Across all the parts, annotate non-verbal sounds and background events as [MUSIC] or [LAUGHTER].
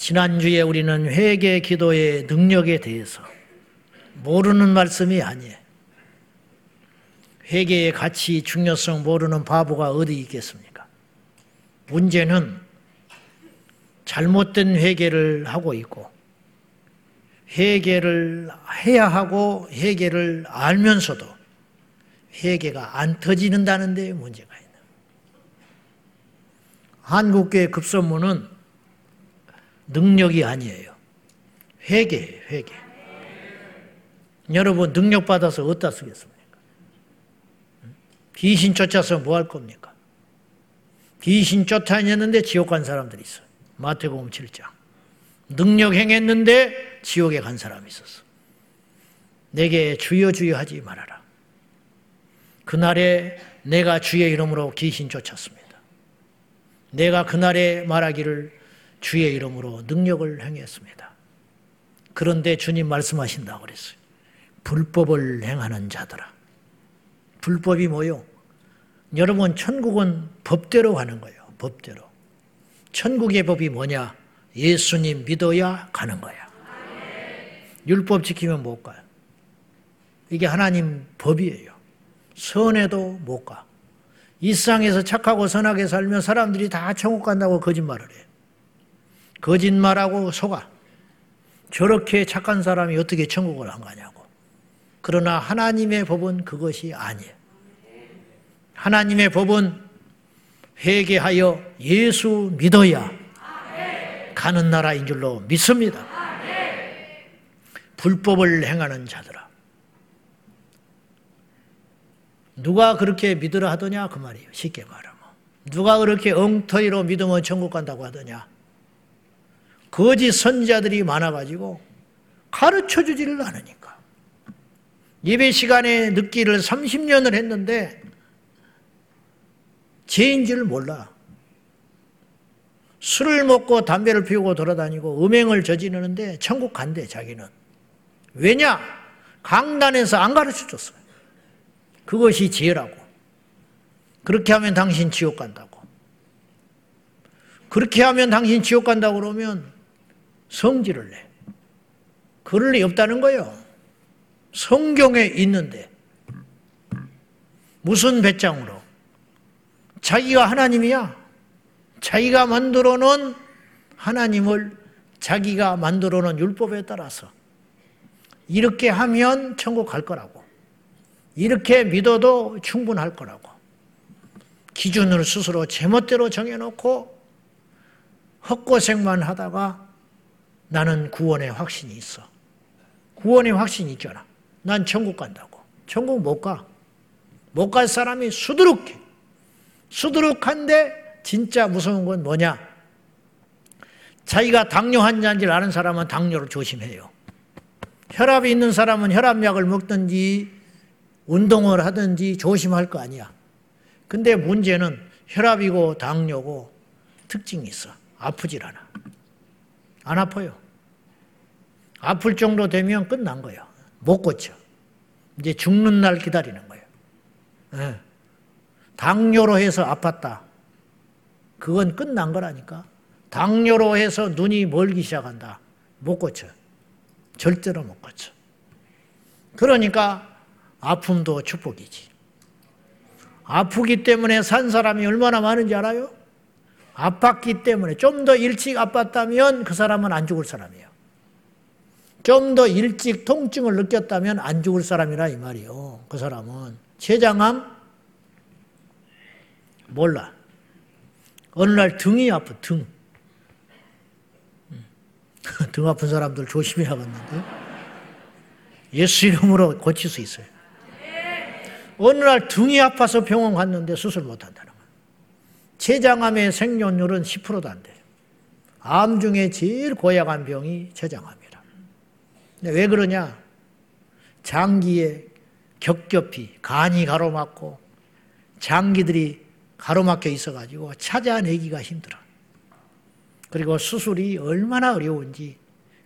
지난주에 우리는 회개 기도의 능력에 대해서 모르는 말씀이 아니에요. 회개의 가치, 중요성 모르는 바보가 어디 있겠습니까? 문제는 잘못된 회개를 하고 있고 회개를 해야 하고 회개를 알면서도 회개가 안 터지는다는 데 문제가 있는 한국교회 급선무는 능력이 아니에요. 회개예요, 회개. 여러분 능력 받아서 어디다 쓰겠습니까? 귀신 쫓아서 뭐 할 겁니까? 귀신 쫓아냈는데 지옥 간 사람들이 있어요. 마태복음 7장. 능력 행했는데 지옥에 간 사람이 있었어. 내게 주여 주여 하지 말아라. 그날에 내가 주의 이름으로 귀신 쫓았습니다. 내가 그날에 말하기를 주의 이름으로 능력을 행했습니다. 그런데 주님 말씀하신다고 그랬어요. 불법을 행하는 자들아. 불법이 뭐요? 여러분, 천국은 법대로 가는 거예요. 법대로. 천국의 법이 뭐냐? 예수님 믿어야 가는 거야. 율법 지키면 못 가요. 이게 하나님 법이에요. 선해도 못 가. 이 세상에서 착하고 선하게 살면 사람들이 다 천국 간다고 거짓말을 해요. 거짓말하고 속아. 저렇게 착한 사람이 어떻게 천국을 안 가냐고. 그러나 하나님의 법은 그것이 아니에요. 하나님의 법은 회개하여 예수 믿어야 가는 나라인 줄로 믿습니다. 불법을 행하는 자들아. 누가 그렇게 믿으라 하더냐 그 말이에요. 쉽게 말하면. 누가 그렇게 엉터리로 믿으면 천국 간다고 하더냐. 거짓 선자들이 많아가지고 가르쳐 주지를 않으니까. 예배 시간에 늦기를 30년을 했는데 죄인 줄 몰라. 술을 먹고 담배를 피우고 돌아다니고 음행을 저지르는데 천국 간대 자기는. 왜냐? 강단에서 안 가르쳐 줬어요. 그것이 죄라고. 그렇게 하면 당신 지옥 간다고. 그렇게 하면 당신 지옥 간다고 그러면 성질을 내. 그럴 리 없다는 거예요. 성경에 있는데 무슨 배짱으로 자기가 하나님이야. 자기가 만들어 놓은 하나님을 자기가 만들어 놓은 율법에 따라서 이렇게 하면 천국 갈 거라고. 이렇게 믿어도 충분할 거라고. 기준을 스스로 제멋대로 정해놓고 헛고생만 하다가 나는 구원의 확신이 있어. 구원의 확신이 있잖아. 난 천국 간다고. 천국 못 가. 못 갈 사람이 수두룩해. 수두룩한데 진짜 무서운 건 뭐냐? 자기가 당뇨 환자인 줄 아는 사람은 당뇨를 조심해요. 혈압이 있는 사람은 혈압약을 먹든지 운동을 하든지 조심할 거 아니야. 근데 문제는 혈압이고 당뇨고 특징이 있어. 아프질 않아. 안 아파요. 아플 정도 되면 끝난 거예요. 못 고쳐. 이제 죽는 날 기다리는 거예요. 네. 당뇨로 해서 아팠다. 그건 끝난 거라니까. 당뇨로 해서 눈이 멀기 시작한다. 못 고쳐. 절대로 못 고쳐. 그러니까 아픔도 축복이지. 아프기 때문에 산 사람이 얼마나 많은지 알아요? 아팠기 때문에 좀 더 일찍 아팠다면 그 사람은 안 죽을 사람이에요. 좀 더 일찍 통증을 느꼈다면 안 죽을 사람이라 이 말이요. 그 사람은 췌장암 몰라. 어느 날 등이 아파 등. 음. [LAUGHS] 등 아픈 사람들 조심해야겠는데. 예수 이름으로 고칠 수 있어요. 어느 날 등이 아파서 병원 갔는데 수술 못 한다는 거예요. 췌장암의 생존율은 10%도 안 돼요. 암 중에 제일 고약한 병이. 근데 왜 그러냐? 장기에 겹겹이 간이 가로막고 장기들이 가로막혀 있어가지고 찾아내기가 힘들어. 그리고 수술이 얼마나 어려운지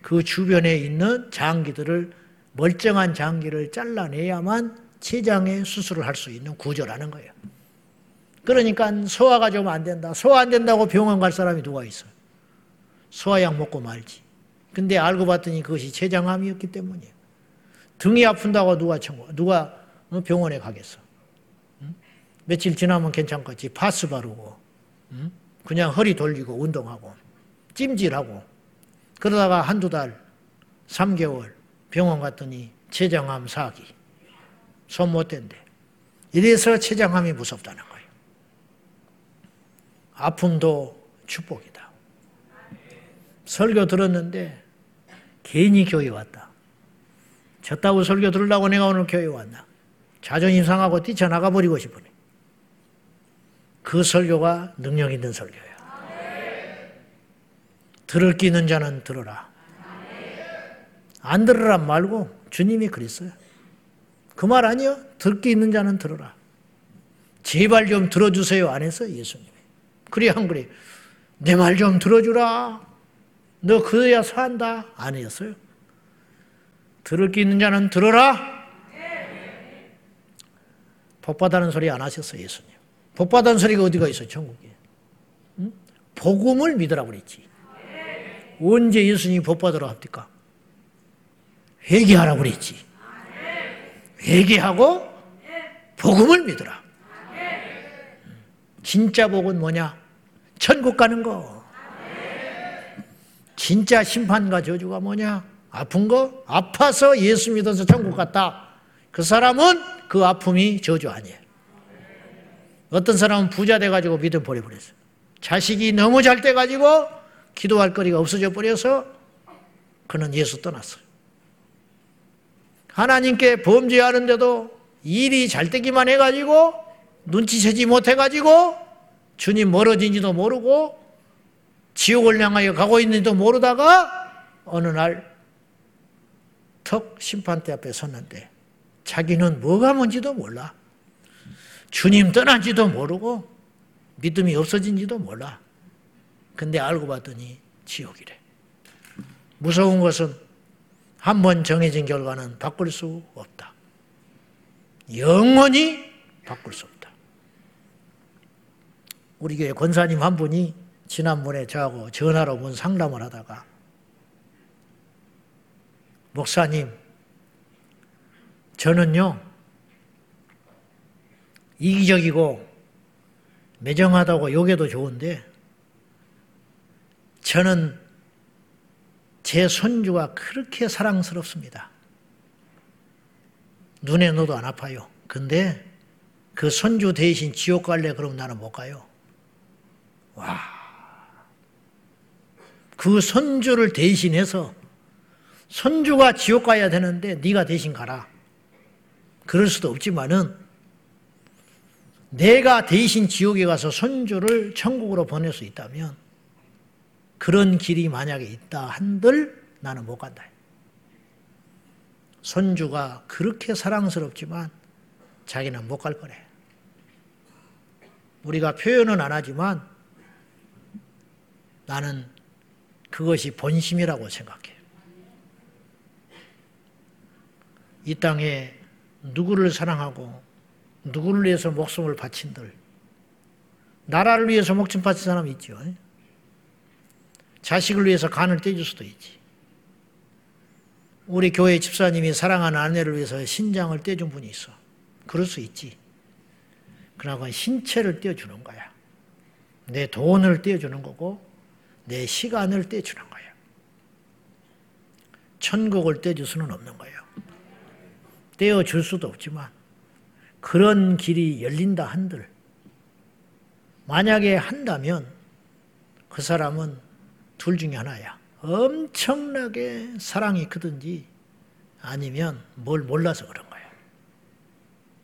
그 주변에 있는 장기들을 멀쩡한 장기를 잘라내야만 췌장에 수술을 할 수 있는 구조라는 거예요. 그러니까 소화가 좀 안 된다. 소화 안 된다고 병원 갈 사람이 누가 있어요? 소화약 먹고 말지. 근데 알고 봤더니 그것이 췌장암이었기 때문이에요. 등이 아픈다고 누가 청구, 누가 어, 병원에 가겠어. 며칠 지나면 괜찮겠지. 파스 바르고, 그냥 허리 돌리고 운동하고, 찜질하고, 그러다가 한두 달, 3개월 병원 갔더니 췌장암 사기. 손 못 댄대. 이래서 췌장암이 무섭다는 거예요. 아픔도 축복이다. 설교 들었는데 괜히 교회 왔다. 졌다고 설교 들으려고 내가 오늘 교회 왔나. 자존심 상하고 뛰쳐나가 버리고 싶으네. 그 설교가 능력 있는 설교야. 들을 끼 있는 자는 들어라. 안 들으라 말고 주님이 그랬어요. 그 말 아니요? 듣기 있는 자는 들어라. 제발 좀 들어주세요. 안 했어요, 예수님이. 그래, 안 그래? 내 말 좀 들어주라. 너 그래야 산다. 안 했어요. 들을 게 있는 자는 들어라. 복받다는 소리 안 하셨어요, 예수님. 복받다는 소리가 어디가 있어, 천국에. 응? 복음을 믿으라 그랬지. 언제 예수님이 복받으라 합니까? 회개하라 그랬지. 회개하고 복음을 믿으라. 진짜 복은 뭐냐? 천국 가는 거. 진짜 심판과 저주가 뭐냐? 아픈 거? 아파서 예수 믿어서 천국 갔다. 그 사람은 그 아픔이 저주 아니에요. 어떤 사람은 부자 돼가지고 믿음 버려버렸어. 자식이 너무 잘 돼가지고 기도할 거리가 없어져 버려서 그는 예수 떠났어요. 하나님께 범죄하는데도 일이 잘 되기만 해가지고 눈치채지 못해가지고 주님 멀어진지도 모르고 지옥을 향하여 가고 있는지도 모르다가 어느 날 턱 심판대 앞에 섰는데 자기는 뭐가 뭔지도 몰라. 주님 떠난지도 모르고 믿음이 없어진지도 몰라. 근데 알고 봤더니 지옥이래. 무서운 것은 한 번 정해진 결과는 바꿀 수 없다. 영원히 바꿀 수 없다. 우리 교회 권사님 한 분이 지난번에 저하고 전화로 문 상담을 하다가 목사님, 저는요, 이기적이고 매정하다고 욕해도 좋은데, 저는 제 손주가 그렇게 사랑스럽습니다. 눈에 넣어도 안 아파요. 근데 그 손주 대신 지옥 갈래? 그럼 나는 못 가요. 와. 그 손주를 대신해서 손주가 지옥 가야 되는데 네가 대신 가라. 그럴 수도 없지만은 내가 대신 지옥에 가서 손주를 천국으로 보낼 수 있다면 그런 길이 만약에 있다 한들 나는 못 간다. 손주가 그렇게 사랑스럽지만 자기는 못갈 거래. 우리가 표현은 안 하지만 나는 그것이 본심이라고 생각해. 이 땅에 누구를 사랑하고 누구를 위해서 목숨을 바친들 나라를 위해서 목숨 바친 사람 있죠. 자식을 위해서 간을 떼줄 수도 있지. 우리 교회 집사님이 사랑하는 아내를 위해서 신장을 떼준 분이 있어. 그럴 수 있지. 그러나 신체를 떼어주는 거야. 내 돈을 떼어주는 거고, 내 시간을 떼주는 거야. 천국을 떼줄 수는 없는 거예요. 떼어줄 수도 없지만, 그런 길이 열린다 한들, 만약에 한다면 그 사람은 둘 중에 하나야. 엄청나게 사랑이 크든지 아니면 뭘 몰라서 그런 거야.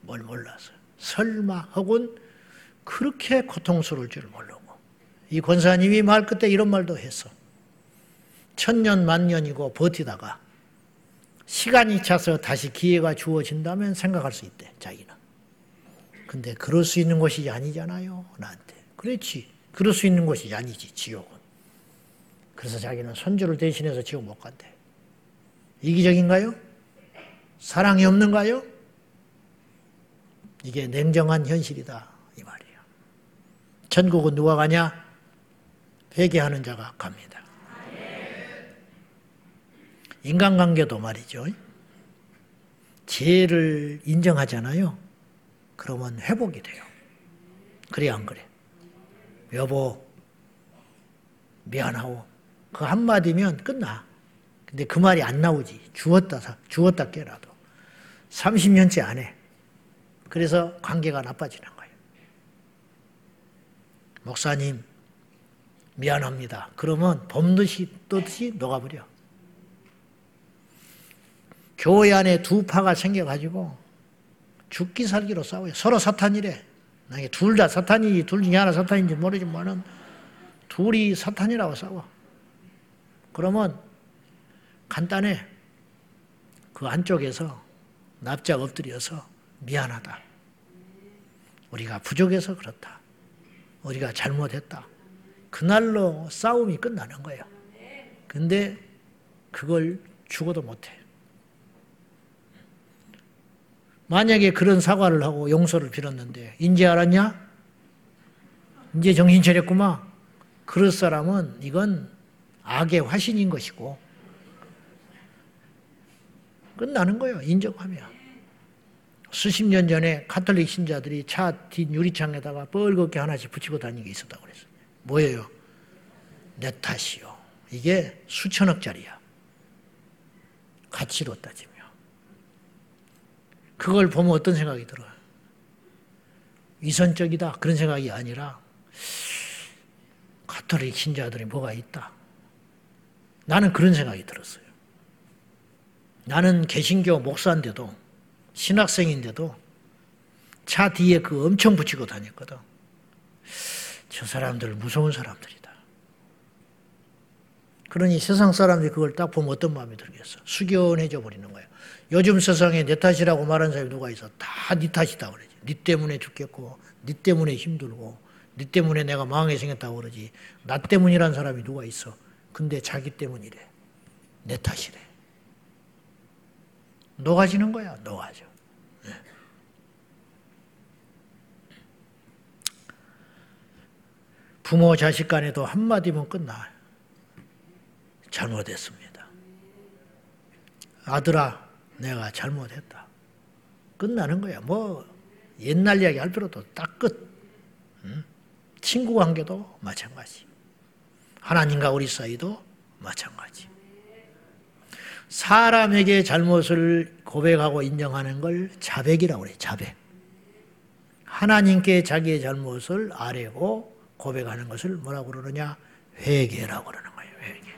뭘 몰라서. 설마 혹은 그렇게 고통스러울 줄 모르고. 이 권사님이 말 끝에 이런 말도 했어. 천년 만년이고 버티다가 시간이 차서 다시 기회가 주어진다면 생각할 수 있대, 자기는. 근데 그럴 수 있는 것이 아니잖아요, 나한테. 그렇지. 그럴 수 있는 것이 아니지, 지옥은. 그래서 자기는 손주를 대신해서 지옥 못 간대. 이기적인가요? 사랑이 없는가요? 이게 냉정한 현실이다. 이 말이에요. 천국은 누가 가냐? 회개하는 자가 갑니다. 인간관계도 말이죠. 죄를 인정하잖아요. 그러면 회복이 돼요. 그래 안 그래? 여보 미안하고 그 한마디면 끝나. 근데 그 말이 안 나오지. 주었다 주었다 깨라도 30년째 안 해. 그래서 관계가 나빠지는 거예요. 목사님 미안합니다. 그러면 범듯이 떠듯이 녹아버려. 교회 안에 두 파가 생겨가지고 죽기 살기로 싸워요. 서로 사탄이래. 둘다 사탄이 둘 중에 하나 사탄인지 모르지만은 둘이 사탄이라고 싸워. 그러면 간단해. 그 안쪽에서 납작 엎드려서 미안하다. 우리가 부족해서 그렇다. 우리가 잘못했다. 그날로 싸움이 끝나는 거예요. 근데 그걸 죽어도 못해. 만약에 그런 사과를 하고 용서를 빌었는데 이제 알았냐? 이제 정신 차렸구만. 그럴 사람은 이건 악의 화신인 것이고 끝나는 거예요. 인정하면. 수십 년 전에 카톨릭 신자들이 차 뒷 유리창에다가 뻘겋게 하나씩 붙이고 다니는 게 있었다고 그랬어요. 뭐예요? 내 탓이요. 이게 수천억짜리야. 가치로 따지면. 그걸 보면 어떤 생각이 들어요? 위선적이다. 그런 생각이 아니라, 가톨릭 신자들이 뭐가 있다. 나는 그런 생각이 들었어요. 나는 개신교 목사인데도, 신학생인데도, 차 뒤에 그 엄청 붙이고 다녔거든. 저 사람들 무서운 사람들이다. 그러니 세상 사람들이 그걸 딱 보면 어떤 마음이 들겠어? 숙연해져 버리는 거예요. 요즘 세상에 내 탓이라고 말하는 사람이 누가 있어? 다 네 탓이다 그러지. 네 때문에 죽겠고, 네 때문에 힘들고, 네 때문에 내가 망하게 생겼다고 그러지. 나 때문이란 사람이 누가 있어? 근데 자기 때문이래. 내 탓이래. 녹아지는 거야, 녹아져. 부모 자식 간에도 한마디면 끝나. 잘못했습니다. 아들아, 내가 잘못했다. 끝나는 거야. 뭐 옛날 이야기 할 필요도 딱 끝. 응? 친구 관계도 마찬가지. 하나님과 우리 사이도 마찬가지. 사람에게 잘못을 고백하고 인정하는 걸 자백이라고 그래. 자백. 하나님께 자기의 잘못을 아뢰고 고백하는 것을 뭐라고 그러느냐? 회개라고 그러는 거예요. 회개.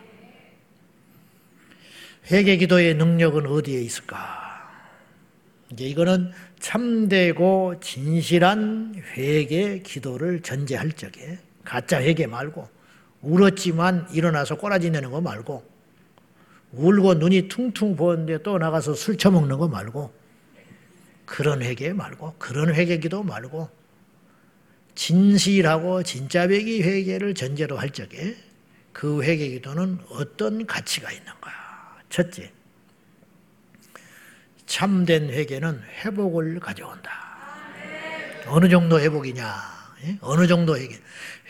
회개 기도의 능력은 어디에 있을까? 이제 이거는 참되고 진실한 회개 기도를 전제할 적에 가짜 회개 말고 울었지만 일어나서 꼬라지 내는 거 말고 울고 눈이 퉁퉁 부었는데 또 나가서 술 처먹는 거 말고 그런 회개 말고 그런 회개 기도 말고 진실하고 진짜배기 회개를 전제로 할 적에 그 회개 기도는 어떤 가치가 있는가? 첫째, 참된 회개는 회복을 가져온다. 어느 정도 회복이냐? 예? 어느 정도 회개?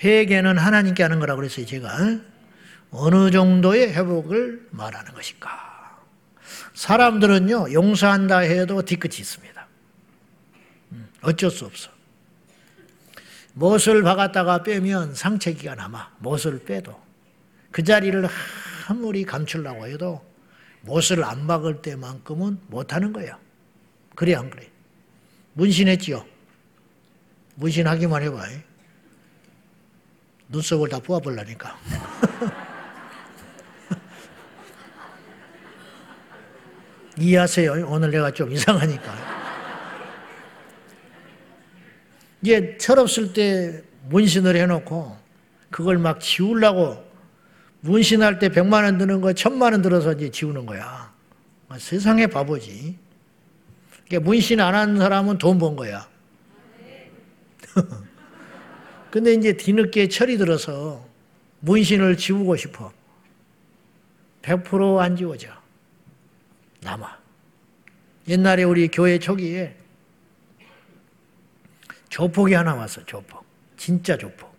회개는 하나님께 하는 거라고 그랬어요, 제가. 어느 정도의 회복을 말하는 것인가? 사람들은요, 용서한다 해도 뒤끝이 있습니다. 음, 어쩔 수 없어. 못을 박았다가 빼면 상처기가 남아. 못을 빼도. 그 자리를 아무리 감추려고 해도 못을 안 박을 때만큼은 못하는 거예요. 그래, 안 그래? 문신했지요? 문신하기만 해봐. 눈썹을 다 뽑아보려니까. [LAUGHS] 이해하세요? 오늘 내가 좀 이상하니까. 이제 철없을 때 문신을 해놓고 그걸 막 지우려고 문신할 때 100만 원 드는 거 1000만 원 들어서 이제 지우는 거야. 아, 세상에 바보지. 그러니까 문신 안 하는 사람은 돈 번 거야. [LAUGHS] 근데 이제 뒤늦게 철이 들어서 문신을 지우고 싶어. 100%안 지워져. 남아. 옛날에 우리 교회 초기에 조폭이 하나 왔어, 조폭. 진짜 조폭.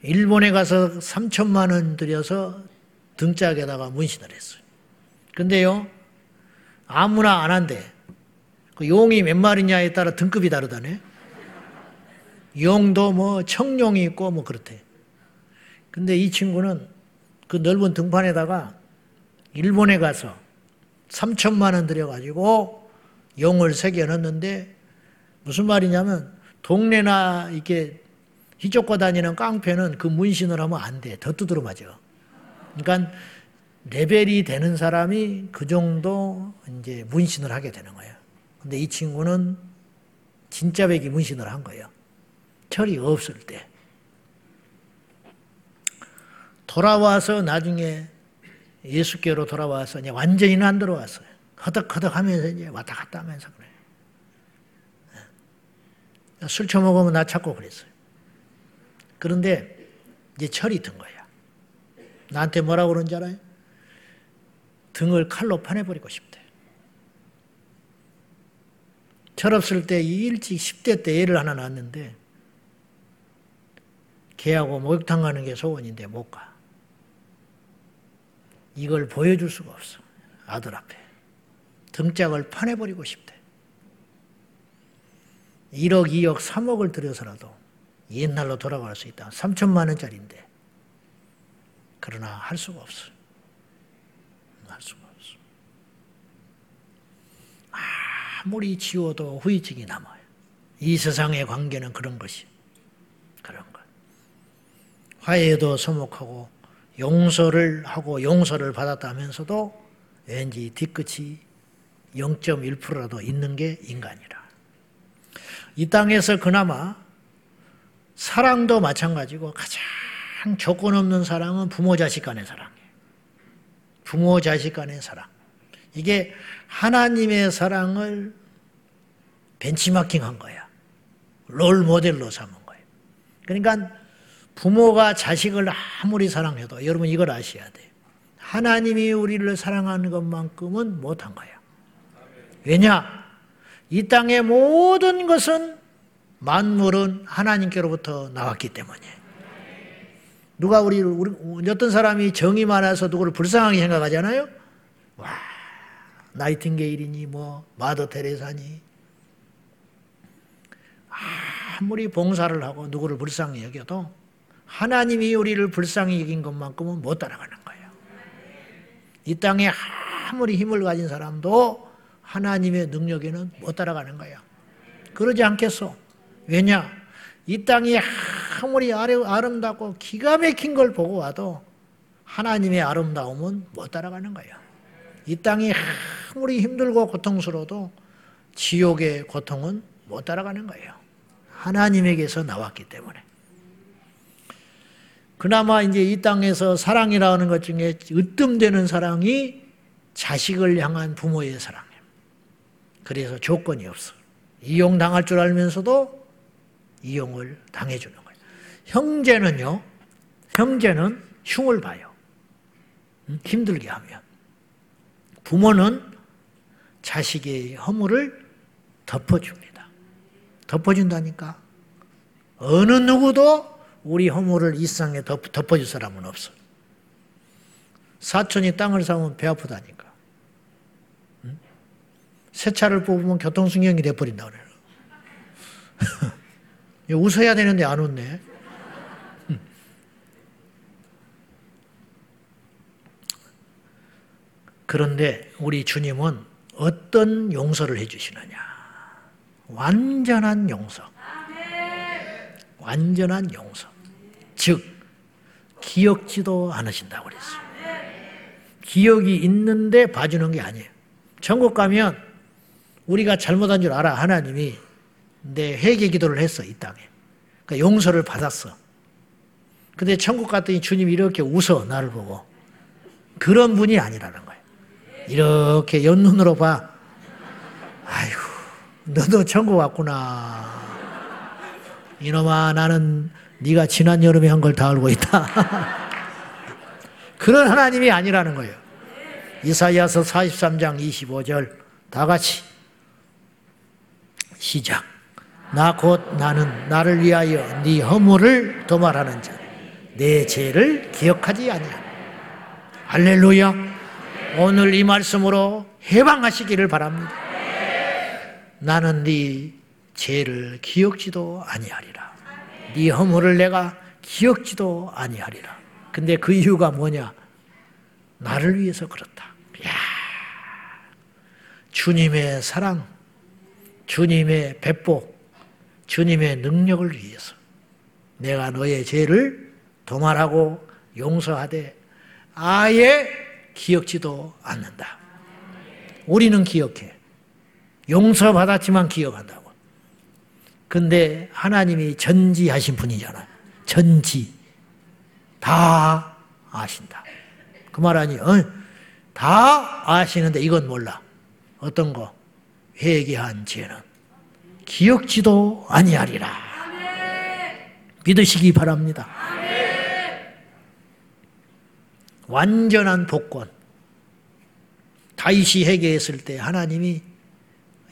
일본에 가서 3천만 원 들여서 등짝에다가 문신을 했어요. 근데요, 아무나 안 한대. 그 용이 몇 마리냐에 따라 등급이 다르다네. 용도 뭐 청룡이 있고 뭐 그렇대. 근데 이 친구는 그 넓은 등판에다가 일본에 가서 3천만 원 들여가지고 용을 새겨 넣었는데 무슨 말이냐면 동네나 이렇게 휘젓고 다니는 깡패는 그 문신을 하면 안 돼. 더 두드려 맞아. 그러니까 레벨이 되는 사람이 그 정도 이제 문신을 하게 되는 거예요. 근데 이 친구는 진짜 백이 문신을 한 거예요. 철이 없을 때. 돌아와서 나중에 예수께로 돌아와서 이제 완전히는 안 들어왔어요. 허덕허덕 하면서 이제 왔다 갔다 하면서 그래. 술 처먹으면 나 찾고 그랬어요. 그런데 이제 철이 든 거야. 나한테 뭐라고 그런지 알아요? 등을 칼로 파내버리고 싶대. 철없을 때 일찍 10대 때 애를 하나 낳았는데 걔하고 목욕탕 가는 게 소원인데 못 가. 이걸 보여줄 수가 없어. 아들 앞에. 등짝을 파내버리고 싶대. 1억, 2억, 3억을 들여서라도 옛날로 돌아갈 수 있다. 3천만 원짜리인데. 그러나 할 수가 없어. 할 수가 없어. 아무리 지워도 후유증이 남아요. 이 세상의 관계는 그런 것이. 그런 것. 화해도 서먹하고 용서를 하고 용서를 받았다면서도 왠지 뒤끝이 0.1%라도 있는 게 인간이라. 이 땅에서 그나마 사랑도 마찬가지고 가장 조건 없는 사랑은 부모 자식 간의 사랑이에요. 부모 자식 간의 사랑. 이게 하나님의 사랑을 벤치마킹 한 거야. 롤 모델로 삼은 거예요. 그러니까 부모가 자식을 아무리 사랑해도 여러분 이걸 아셔야 돼요. 하나님이 우리를 사랑하는 것만큼은 못한 거야. 왜냐? 이 땅의 모든 것은 만물은 하나님께로부터 나왔기 때문에. 누가 우리, 우리 어떤 사람이 정이 많아서 누구를 불쌍하게 생각하잖아요. 와, 나이팅게일이니 뭐 마더 테레사니 아무리 봉사를 하고 누구를 불쌍히 여겨도 하나님이 우리를 불쌍히 여긴 것만큼은 못 따라가는 거예요. 이 땅에 아무리 힘을 가진 사람도 하나님의 능력에는 못 따라가는 거예요. 그러지 않겠소? 왜냐? 이 땅이 아무리 아름답고 기가 막힌 걸 보고 와도 하나님의 아름다움은 못 따라가는 거예요. 이 땅이 아무리 힘들고 고통스러워도 지옥의 고통은 못 따라가는 거예요. 하나님에게서 나왔기 때문에. 그나마 이제 이 땅에서 사랑이라는 것 중에 으뜸되는 사랑이 자식을 향한 부모의 사랑이에요. 그래서 조건이 없어. 이용당할 줄 알면서도 이용을 당해주는 거예요. 형제는요, 형제는 흉을 봐요. 힘들게 하면. 부모는 자식의 허물을 덮어줍니다. 덮어준다니까. 어느 누구도 우리 허물을 이상에 덮어줄 사람은 없어. 사촌이 땅을 사면 배 아프다니까. 응? 새 차를 뽑으면 교통승경이 돼버린다 그래요. [LAUGHS] 웃어야 되는데 안 웃네. 그런데 우리 주님은 어떤 용서를 해주시느냐? 완전한 용서. 완전한 용서. 즉, 기억지도 않으신다고 그랬어요. 기억이 있는데 봐주는 게 아니에요. 천국 가면 우리가 잘못한 줄 알아, 하나님이. 내 회개 기도를 했어, 이 땅에. 그러니까 용서를 받았어. 근데 천국 갔더니 주님이 이렇게 웃어, 나를 보고. 그런 분이 아니라는 거예요. 이렇게 연눈으로 봐. 아이고, 너도 천국 왔구나. 이놈아, 나는 네가 지난 여름에 한 걸 다 알고 있다. [LAUGHS] 그런 하나님이 아니라는 거예요. 이사야서 43장 25절 다 같이 시작. 나 곧 나는 나를 위하여 네 허물을 도말하는 자. 내 죄를 기억하지 아니하. 할렐루야. 오늘 이 말씀으로 해방하시기를 바랍니다. 나는 네 죄를 기억지도 아니하리라. 네 허물을 내가 기억지도 아니하리라. 근데 그 이유가 뭐냐? 나를 위해서 그렇다. 야 주님의 사랑, 주님의 배복, 주님의 능력을 위해서 내가 너의 죄를 도말하고 용서하되 아예 기억지도 않는다. 우리는 기억해. 용서받았지만 기억한다고. 근데 하나님이 전지하신 분이잖아. 전지. 다 아신다. 그 말 아니, 어? 다 아시는데 이건 몰라. 어떤 거? 회개한 죄는 기억지도 아니하리라. 믿으시기 바랍니다. 완전한 복권. 다윗이 회개했을 때 하나님이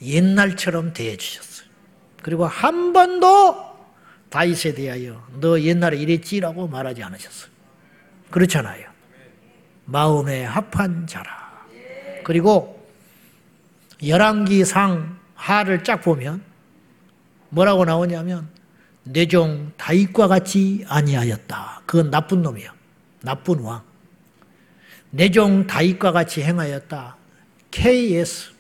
옛날처럼 대해 주셨어요. 그리고 한 번도 다윗에 대하여 너 옛날에 이랬지라고 말하지 않으셨어요. 그렇잖아요. 마음에 합한 자라. 그리고 열왕기상 하를 쫙 보면 뭐라고 나오냐면 내종 다윗과 같이 아니하였다. 그건 나쁜 놈이야. 나쁜 왕. 내종 다윗과 같이 행하였다. KS.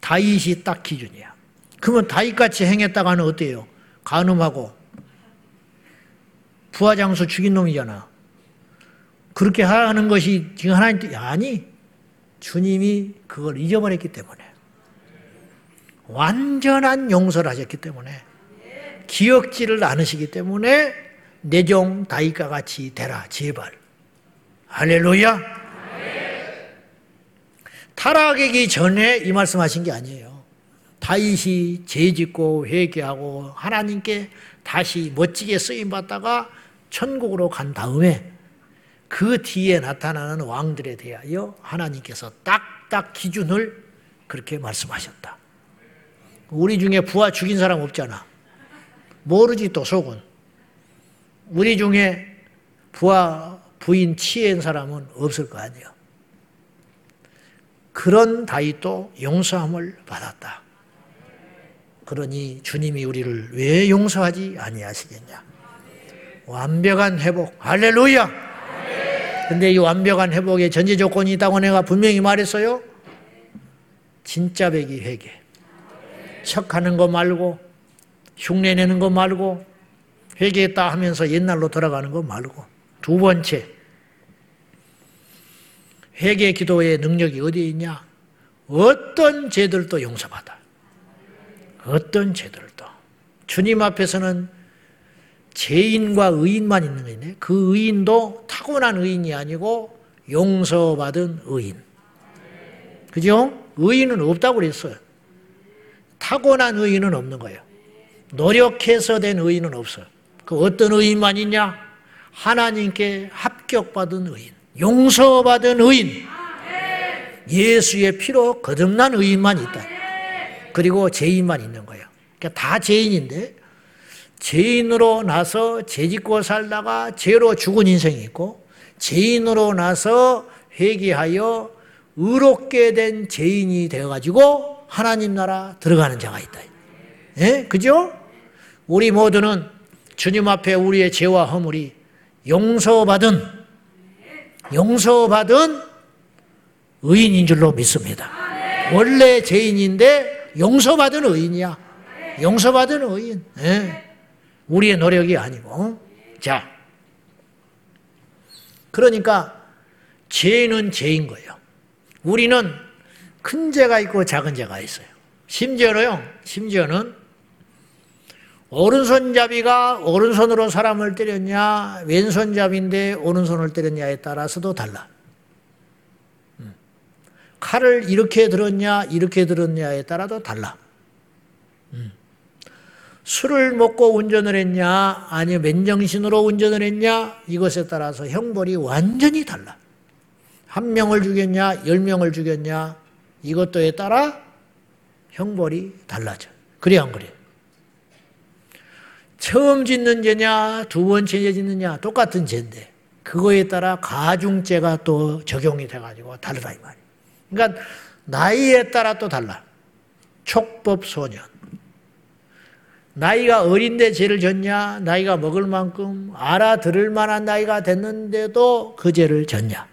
다윗이 딱 기준이야. 그러면 다윗같이 행했다가 는 어때요? 간음하고 부하장수 죽인 놈이잖아. 그렇게 하는 것이 지금 하나님 뜻 아니 주님이 그걸 잊어버렸기 때문에 완전한 용서를 하셨기 때문에 기억지를 않으시기 때문에 내종 다윗과 같이 되라 제발 할렐루야 타락하기 전에 이 말씀하신 게 아니에요. 다윗이 죄짓고 회개하고 하나님께 다시 멋지게 쓰임 받다가 천국으로 간 다음에 그 뒤에 나타나는 왕들에 대하여 하나님께서 딱딱 기준을 그렇게 말씀하셨다. 우리 중에 부하 죽인 사람 없잖아. 모르지 또 속은. 우리 중에 부하 부인 치인 사람은 없을 거 아니에요. 그런 다윗도 용서함을 받았다. 그러니 주님이 우리를 왜 용서하지 아니하시겠냐? 완벽한 회복. 할렐루야! 근데 이 완벽한 회복에 전제 조건이 있다고 내가 분명히 말했어요. 진짜 배기 회개. 척하는 거 말고, 흉내 내는 거 말고, 회개했다 하면서 옛날로 돌아가는 거 말고. 두 번째, 회개 기도의 능력이 어디에 있냐? 어떤 죄들도 용서받아. 어떤 죄들도. 주님 앞에서는 죄인과 의인만 있는 거네. 그 의인도 타고난 의인이 아니고 용서받은 의인. 그죠? 의인은 없다고 그랬어요. 타고난 의인은 없는 거예요. 노력해서 된 의인은 없어요. 그 어떤 의인만 있냐? 하나님께 합격받은 의인. 용서받은 의인, 예수의 피로 거듭난 의인만 있다. 그리고 죄인만 있는 거예요. 그러니까 다 죄인인데 죄인으로 나서 죄 짓고 살다가 죄로 죽은 인생이 있고 죄인으로 나서 회개하여 의롭게 된 죄인이 되어 가지고 하나님 나라 들어가는 자가 있다. 예? 그죠? 우리 모두는 주님 앞에 우리의 죄와 허물이 용서받은 용서받은 의인인 줄로 믿습니다. 원래 죄인인데 용서받은 의인이야. 용서받은 의인. 네. 우리의 노력이 아니고. 자. 그러니까 죄는 죄인 거예요. 우리는 큰 죄가 있고 작은 죄가 있어요. 심지어는요, 심지어는 오른손잡이가 오른손으로 사람을 때렸냐, 왼손잡인데 오른손을 때렸냐에 따라서도 달라. 음. 칼을 이렇게 들었냐, 이렇게 들었냐에 따라도 달라. 음. 술을 먹고 운전을 했냐, 아니면 맨정신으로 운전을 했냐, 이것에 따라서 형벌이 완전히 달라. 한 명을 죽였냐, 열 명을 죽였냐, 이것도에 따라 형벌이 달라져. 그래, 안 그래? 처음 짓는 죄냐, 두 번째 죄 짓느냐, 똑같은 죄인데, 그거에 따라 가중죄가 또 적용이 돼가지고 다르다 이 말이에요. 그러니까 나이에 따라 또 달라. 촉법 소년. 나이가 어린데 죄를 졌냐? 나이가 먹을 만큼 알아들을 만한 나이가 됐는데도 그 죄를 졌냐?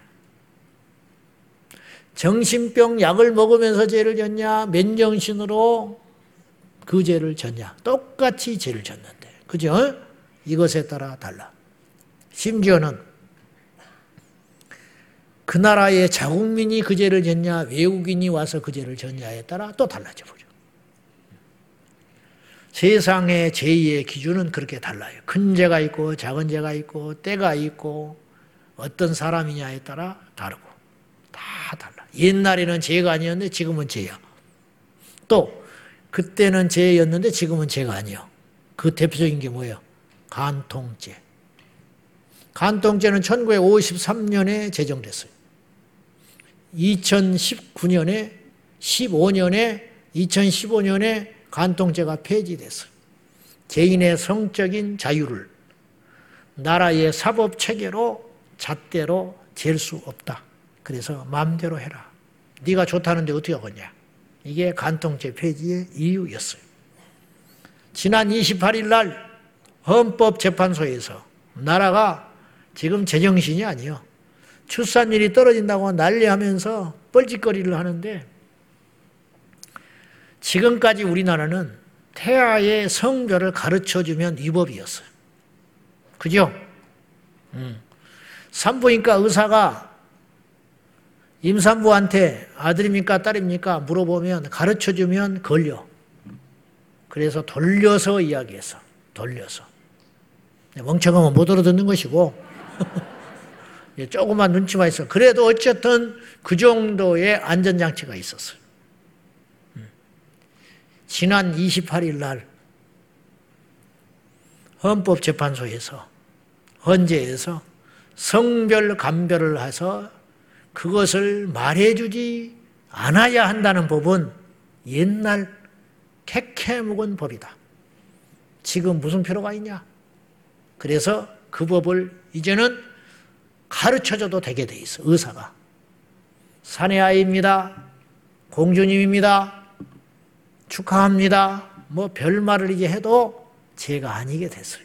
정신병 약을 먹으면서 죄를 졌냐? 맨정신으로 그 죄를 졌냐? 똑같이 죄를 졌는데. 그죠? 이것에 따라 달라. 심지어는 그 나라의 자국민이 그 죄를 졌냐, 외국인이 와서 그 죄를 졌냐에 따라 또 달라져 버려. 세상의 죄의 기준은 그렇게 달라요. 큰 죄가 있고 작은 죄가 있고 때가 있고 어떤 사람이냐에 따라 다르고 다 달라. 옛날에는 죄가 아니었는데 지금은 죄야. 또 그때는 죄였는데 지금은 죄가 아니야. 그 대표적인 게 뭐예요? 간통죄. 간통죄는 1953년에 제정됐어요. 2019년에 15년에 2015년에 간통죄가 폐지됐어요. 개인의 성적인 자유를 나라의 사법 체계로 잣대로 잴 수 없다. 그래서 마음대로 해라. 네가 좋다는데 어떻게 하겠냐. 이게 간통죄 폐지의 이유였어요. 지난 28일 날 헌법재판소에서 나라가 지금 제정신이 아니요. 출산율이 떨어진다고 난리하면서 뻘짓거리를 하는데 지금까지 우리나라는 태아의 성별을 가르쳐주면 위법이었어요. 그죠? 음. 산부인과 의사가 임산부한테 아들입니까 딸입니까 물어보면 가르쳐주면 걸려. 그래서 돌려서 이야기해서 돌려서. 멍청하면 못 알아듣는 것이고 [LAUGHS] 조금만 눈치만 있어. 그래도 어쨌든 그 정도의 안전장치가 있었어요. 음. 지난 28일 날 헌법재판소에서 헌재에서 성별 감별을 해서 그것을 말해주지 않아야 한다는 법은 옛날 캐캐 묵은 법이다. 지금 무슨 필요가 있냐? 그래서 그 법을 이제는 가르쳐줘도 되게 돼 있어, 의사가. 사내 아이입니다. 공주님입니다. 축하합니다. 뭐 별말을 이제 해도 죄가 아니게 됐어요.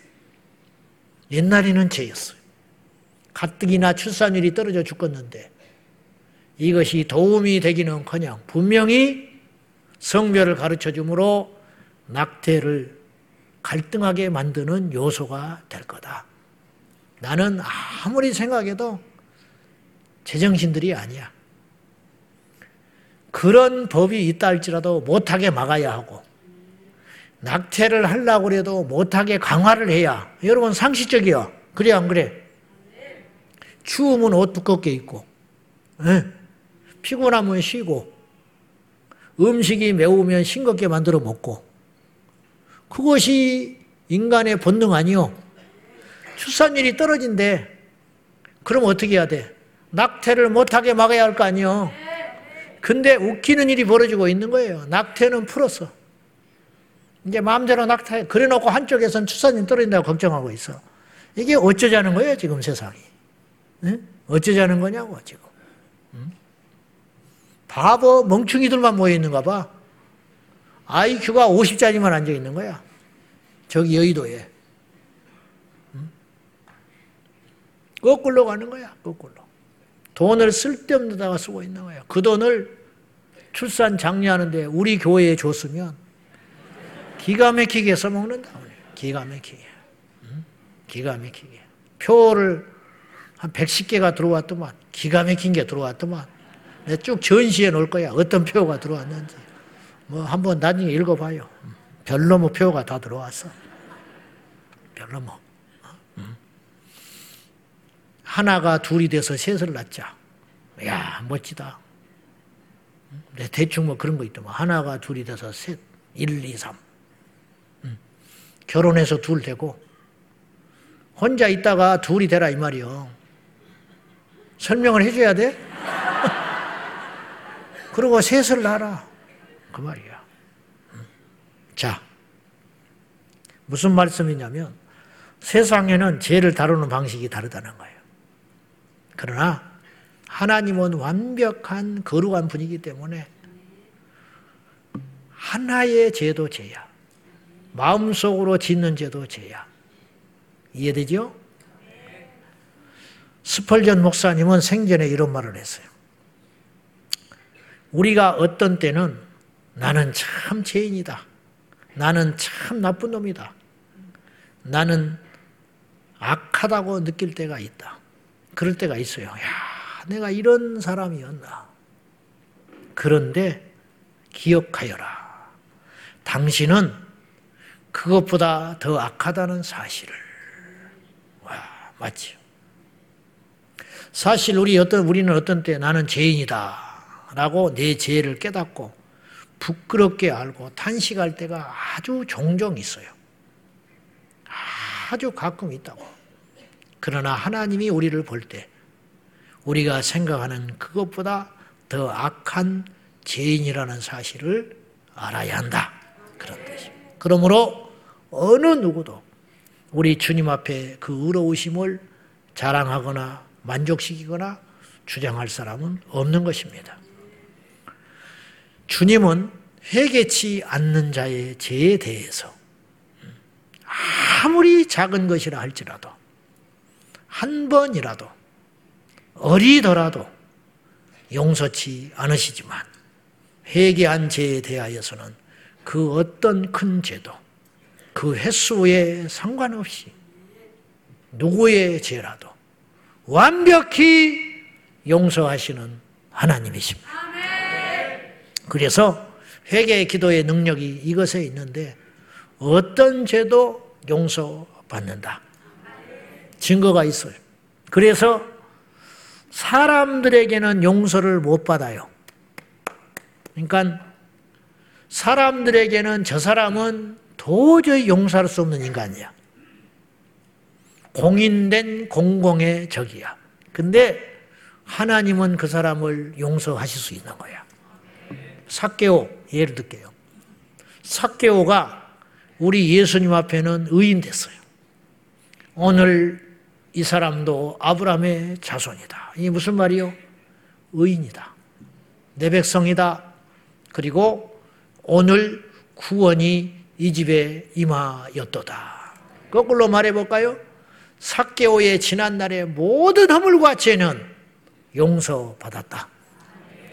옛날에는 죄였어요. 가뜩이나 출산율이 떨어져 죽겠는데 이것이 도움이 되기는 커녕 분명히 성별을 가르쳐 주므로 낙태를 갈등하게 만드는 요소가 될 거다. 나는 아무리 생각해도 제정신들이 아니야. 그런 법이 있다 할지라도 못하게 막아야 하고, 낙태를 하려고 해도 못하게 강화를 해야. 여러분 상식적이야. 그래, 안 그래? 추우면 옷 두껍게 입고, 에? 피곤하면 쉬고, 음식이 매우면 싱겁게 만들어 먹고, 그것이 인간의 본능 아니요. 출산율이 떨어진대. 그럼 어떻게 해야 돼? 낙태를 못하게 막아야 할 거 아니요. 근데 웃기는 일이 벌어지고 있는 거예요. 낙태는 풀었어. 이제 마음대로 낙태, 그래 놓고 한쪽에선 출산율 떨어진다고 걱정하고 있어. 이게 어쩌자는 거예요, 지금 세상이. 네? 어쩌자는 거냐고, 지금. 응? 바보, 멍충이들만 모여 있는가 봐. IQ가 50짜리만 앉아 있는 거야. 저기 여의도에. 거꾸로 가는 거야, 거꾸로. 돈을 쓸데없는 데다가 쓰고 있는 거야. 그 돈을 출산 장려하는데 우리 교회에 줬으면 기가 막히게 써먹는다. 기가 막히게. 기가 막히게. 표를 한 110개가 들어왔더만, 기가 막힌 게 들어왔더만, 내가 쭉 전시해 놓을 거야. 어떤 표가 들어왔는지. 뭐 한번 나중에 읽어봐요. 별로 뭐 표가 다 들어왔어. 별로 뭐. 하나가 둘이 돼서 셋을 낳자. 야, 멋지다. 대충 뭐 그런 거 있더만. 하나가 둘이 돼서 셋. 1, 2, 3. 결혼해서 둘 되고, 혼자 있다가 둘이 되라 이 말이요. 설명을 해줘야 돼? [LAUGHS] 그리고 셋을 낳아라. 그 말이야. 자, 무슨 말씀이냐면 세상에는 죄를 다루는 방식이 다르다는 거예요. 그러나 하나님은 완벽한 거룩한 분이기 때문에 하나의 죄도 죄야. 마음속으로 짓는 죄도 죄야. 이해되죠? 스펄전 목사님은 생전에 이런 말을 했어요. 우리가 어떤 때는 나는 참 죄인이다. 나는 참 나쁜 놈이다. 나는 악하다고 느낄 때가 있다. 그럴 때가 있어요. 야, 내가 이런 사람이었나. 그런데 기억하여라. 당신은 그것보다 더 악하다는 사실을. 와, 맞지요. 사실 우리 어떤 우리는 어떤 때 나는 죄인이다라고 내 죄를 깨닫고 부끄럽게 알고 탄식할 때가 아주 종종 있어요. 아주 가끔 있다고. 그러나 하나님이 우리를 볼 때 우리가 생각하는 그것보다 더 악한 죄인이라는 사실을 알아야 한다. 그런 뜻입니다. 그러므로 어느 누구도 우리 주님 앞에 그 의로우심을 자랑하거나 만족시키거나 주장할 사람은 없는 것입니다. 주님은 회개치 않는 자의 죄에 대해서 아무리 작은 것이라 할지라도 한 번이라도 어리더라도 용서치 않으시지만 회개한 죄에 대하여서는 그 어떤 큰 죄도 그 횟수에 상관없이 누구의 죄라도 완벽히 용서하시는 하나님이십니다. 그래서 회개의 기도의 능력이 이것에 있는데 어떤 죄도 용서받는다. 증거가 있어요. 그래서 사람들에게는 용서를 못 받아요. 그러니까 사람들에게는 저 사람은 도저히 용서할 수 없는 인간이야. 공인된 공공의 적이야. 근데 하나님은 그 사람을 용서하실 수 있는 거야. 사케오 예를 들게요. 사케오가 우리 예수님 앞에는 의인 됐어요. 오늘 이 사람도 아브라함의 자손이다. 이게 무슨 말이요? 의인이다. 내 백성이다. 그리고 오늘 구원이 이 집에 임하였도다. 거꾸로 말해볼까요? 사개오의 지난날의 모든 허물과 죄는 용서받았다.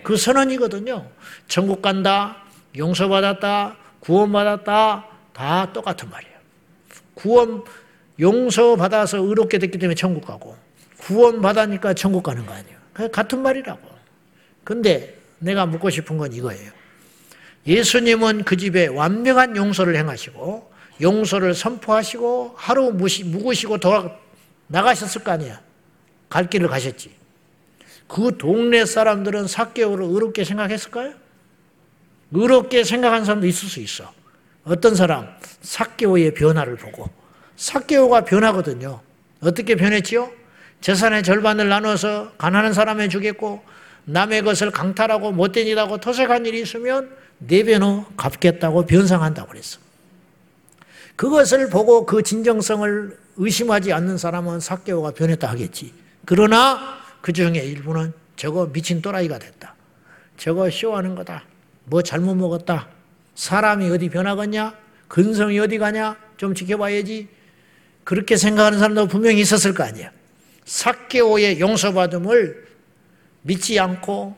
그 선언이거든요. 천국 간다, 용서받았다, 구원받았다, 다 똑같은 말이에요. 구원, 용서받아서 의롭게 됐기 때문에 천국 가고, 구원받으니까 천국 가는 거 아니에요. 같은 말이라고. 근데 내가 묻고 싶은 건 이거예요. 예수님은 그 집에 완벽한 용서를 행하시고, 용서를 선포하시고 하루 무시, 묵으시고 돌아 나가셨을 거 아니야. 갈 길을 가셨지. 그 동네 사람들은 사개오를 의롭게 생각했을까요? 의롭게 생각한 사람도 있을 수 있어. 어떤 사람 사개오의 변화를 보고 사개오가 변하거든요. 어떻게 변했지요? 재산의 절반을 나눠서 가난한 사람에 주겠고 남의 것을 강탈하고 못된 일하고 토색한 일이 있으면 네 배로 갚겠다고 변상한다고 그랬어. 그것을 보고 그 진정성을 의심하지 않는 사람은 사개오가 변했다 하겠지. 그러나 그 중에 일부는 저거 미친 또라이가 됐다. 저거 쇼하는 거다. 뭐 잘못 먹었다. 사람이 어디 변하겠냐? 근성이 어디 가냐? 좀 지켜봐야지. 그렇게 생각하는 사람도 분명히 있었을 거 아니야. 사개오의 용서받음을 믿지 않고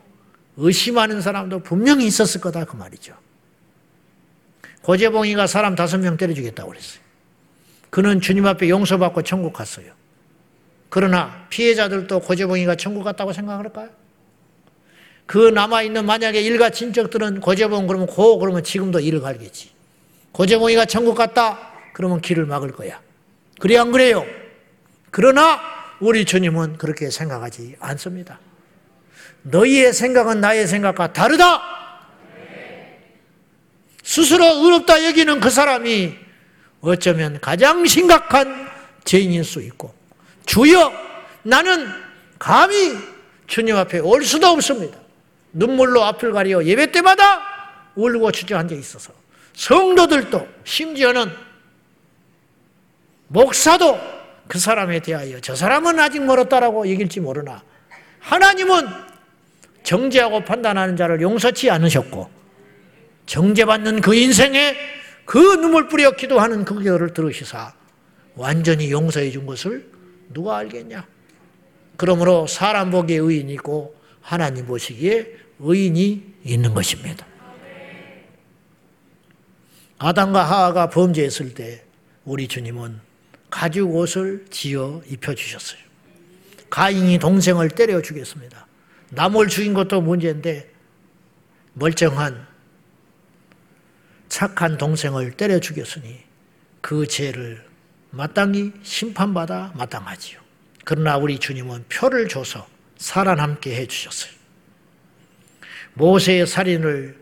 의심하는 사람도 분명히 있었을 거다 그 말이죠. 고재봉이가 사람 다섯 명 때려주겠다고 그랬어요. 그는 주님 앞에 용서받고 천국 갔어요. 그러나 피해자들도 고재봉이가 천국 갔다고 생각할까요? 그 남아있는 만약에 일가 친척들은 고재봉 그러면 고 그러면 지금도 일을 갈겠지. 고재봉이가 천국 갔다 그러면 길을 막을 거야. 그래 안 그래요? 그러나 우리 주님은 그렇게 생각하지 않습니다. 너희의 생각은 나의 생각과 다르다. 스스로 의롭다 여기는 그 사람이 어쩌면 가장 심각한 죄인일 수 있고 주여 나는 감히 주님 앞에 올 수도 없습니다. 눈물로 앞을 가려 예배 때마다 울고 주저앉아 있어서 성도들도 심지어는 목사도 그 사람에 대하여 저 사람은 아직 멀었다라고 얘기할지 모르나 하나님은 정죄하고 판단하는 자를 용서치 않으셨고 정죄받는 그 인생에 그 눈물 뿌려 기도하는 그 기도를 들으시사 완전히 용서해 준 것을 누가 알겠냐? 그러므로 사람 보기에 의인이 있고 하나님 보시기에 의인이 있는 것입니다. 아담과 하하가 범죄했을 때 우리 주님은 가죽 옷을 지어 입혀주셨어요. 가인이 동생을 때려 죽였습니다. 남을 죽인 것도 문제인데 멀쩡한 착한 동생을 때려 죽였으니 그 죄를 마땅히 심판받아 마땅하지요. 그러나 우리 주님은 표를 줘서 살아남게 해주셨어요. 모세의 살인을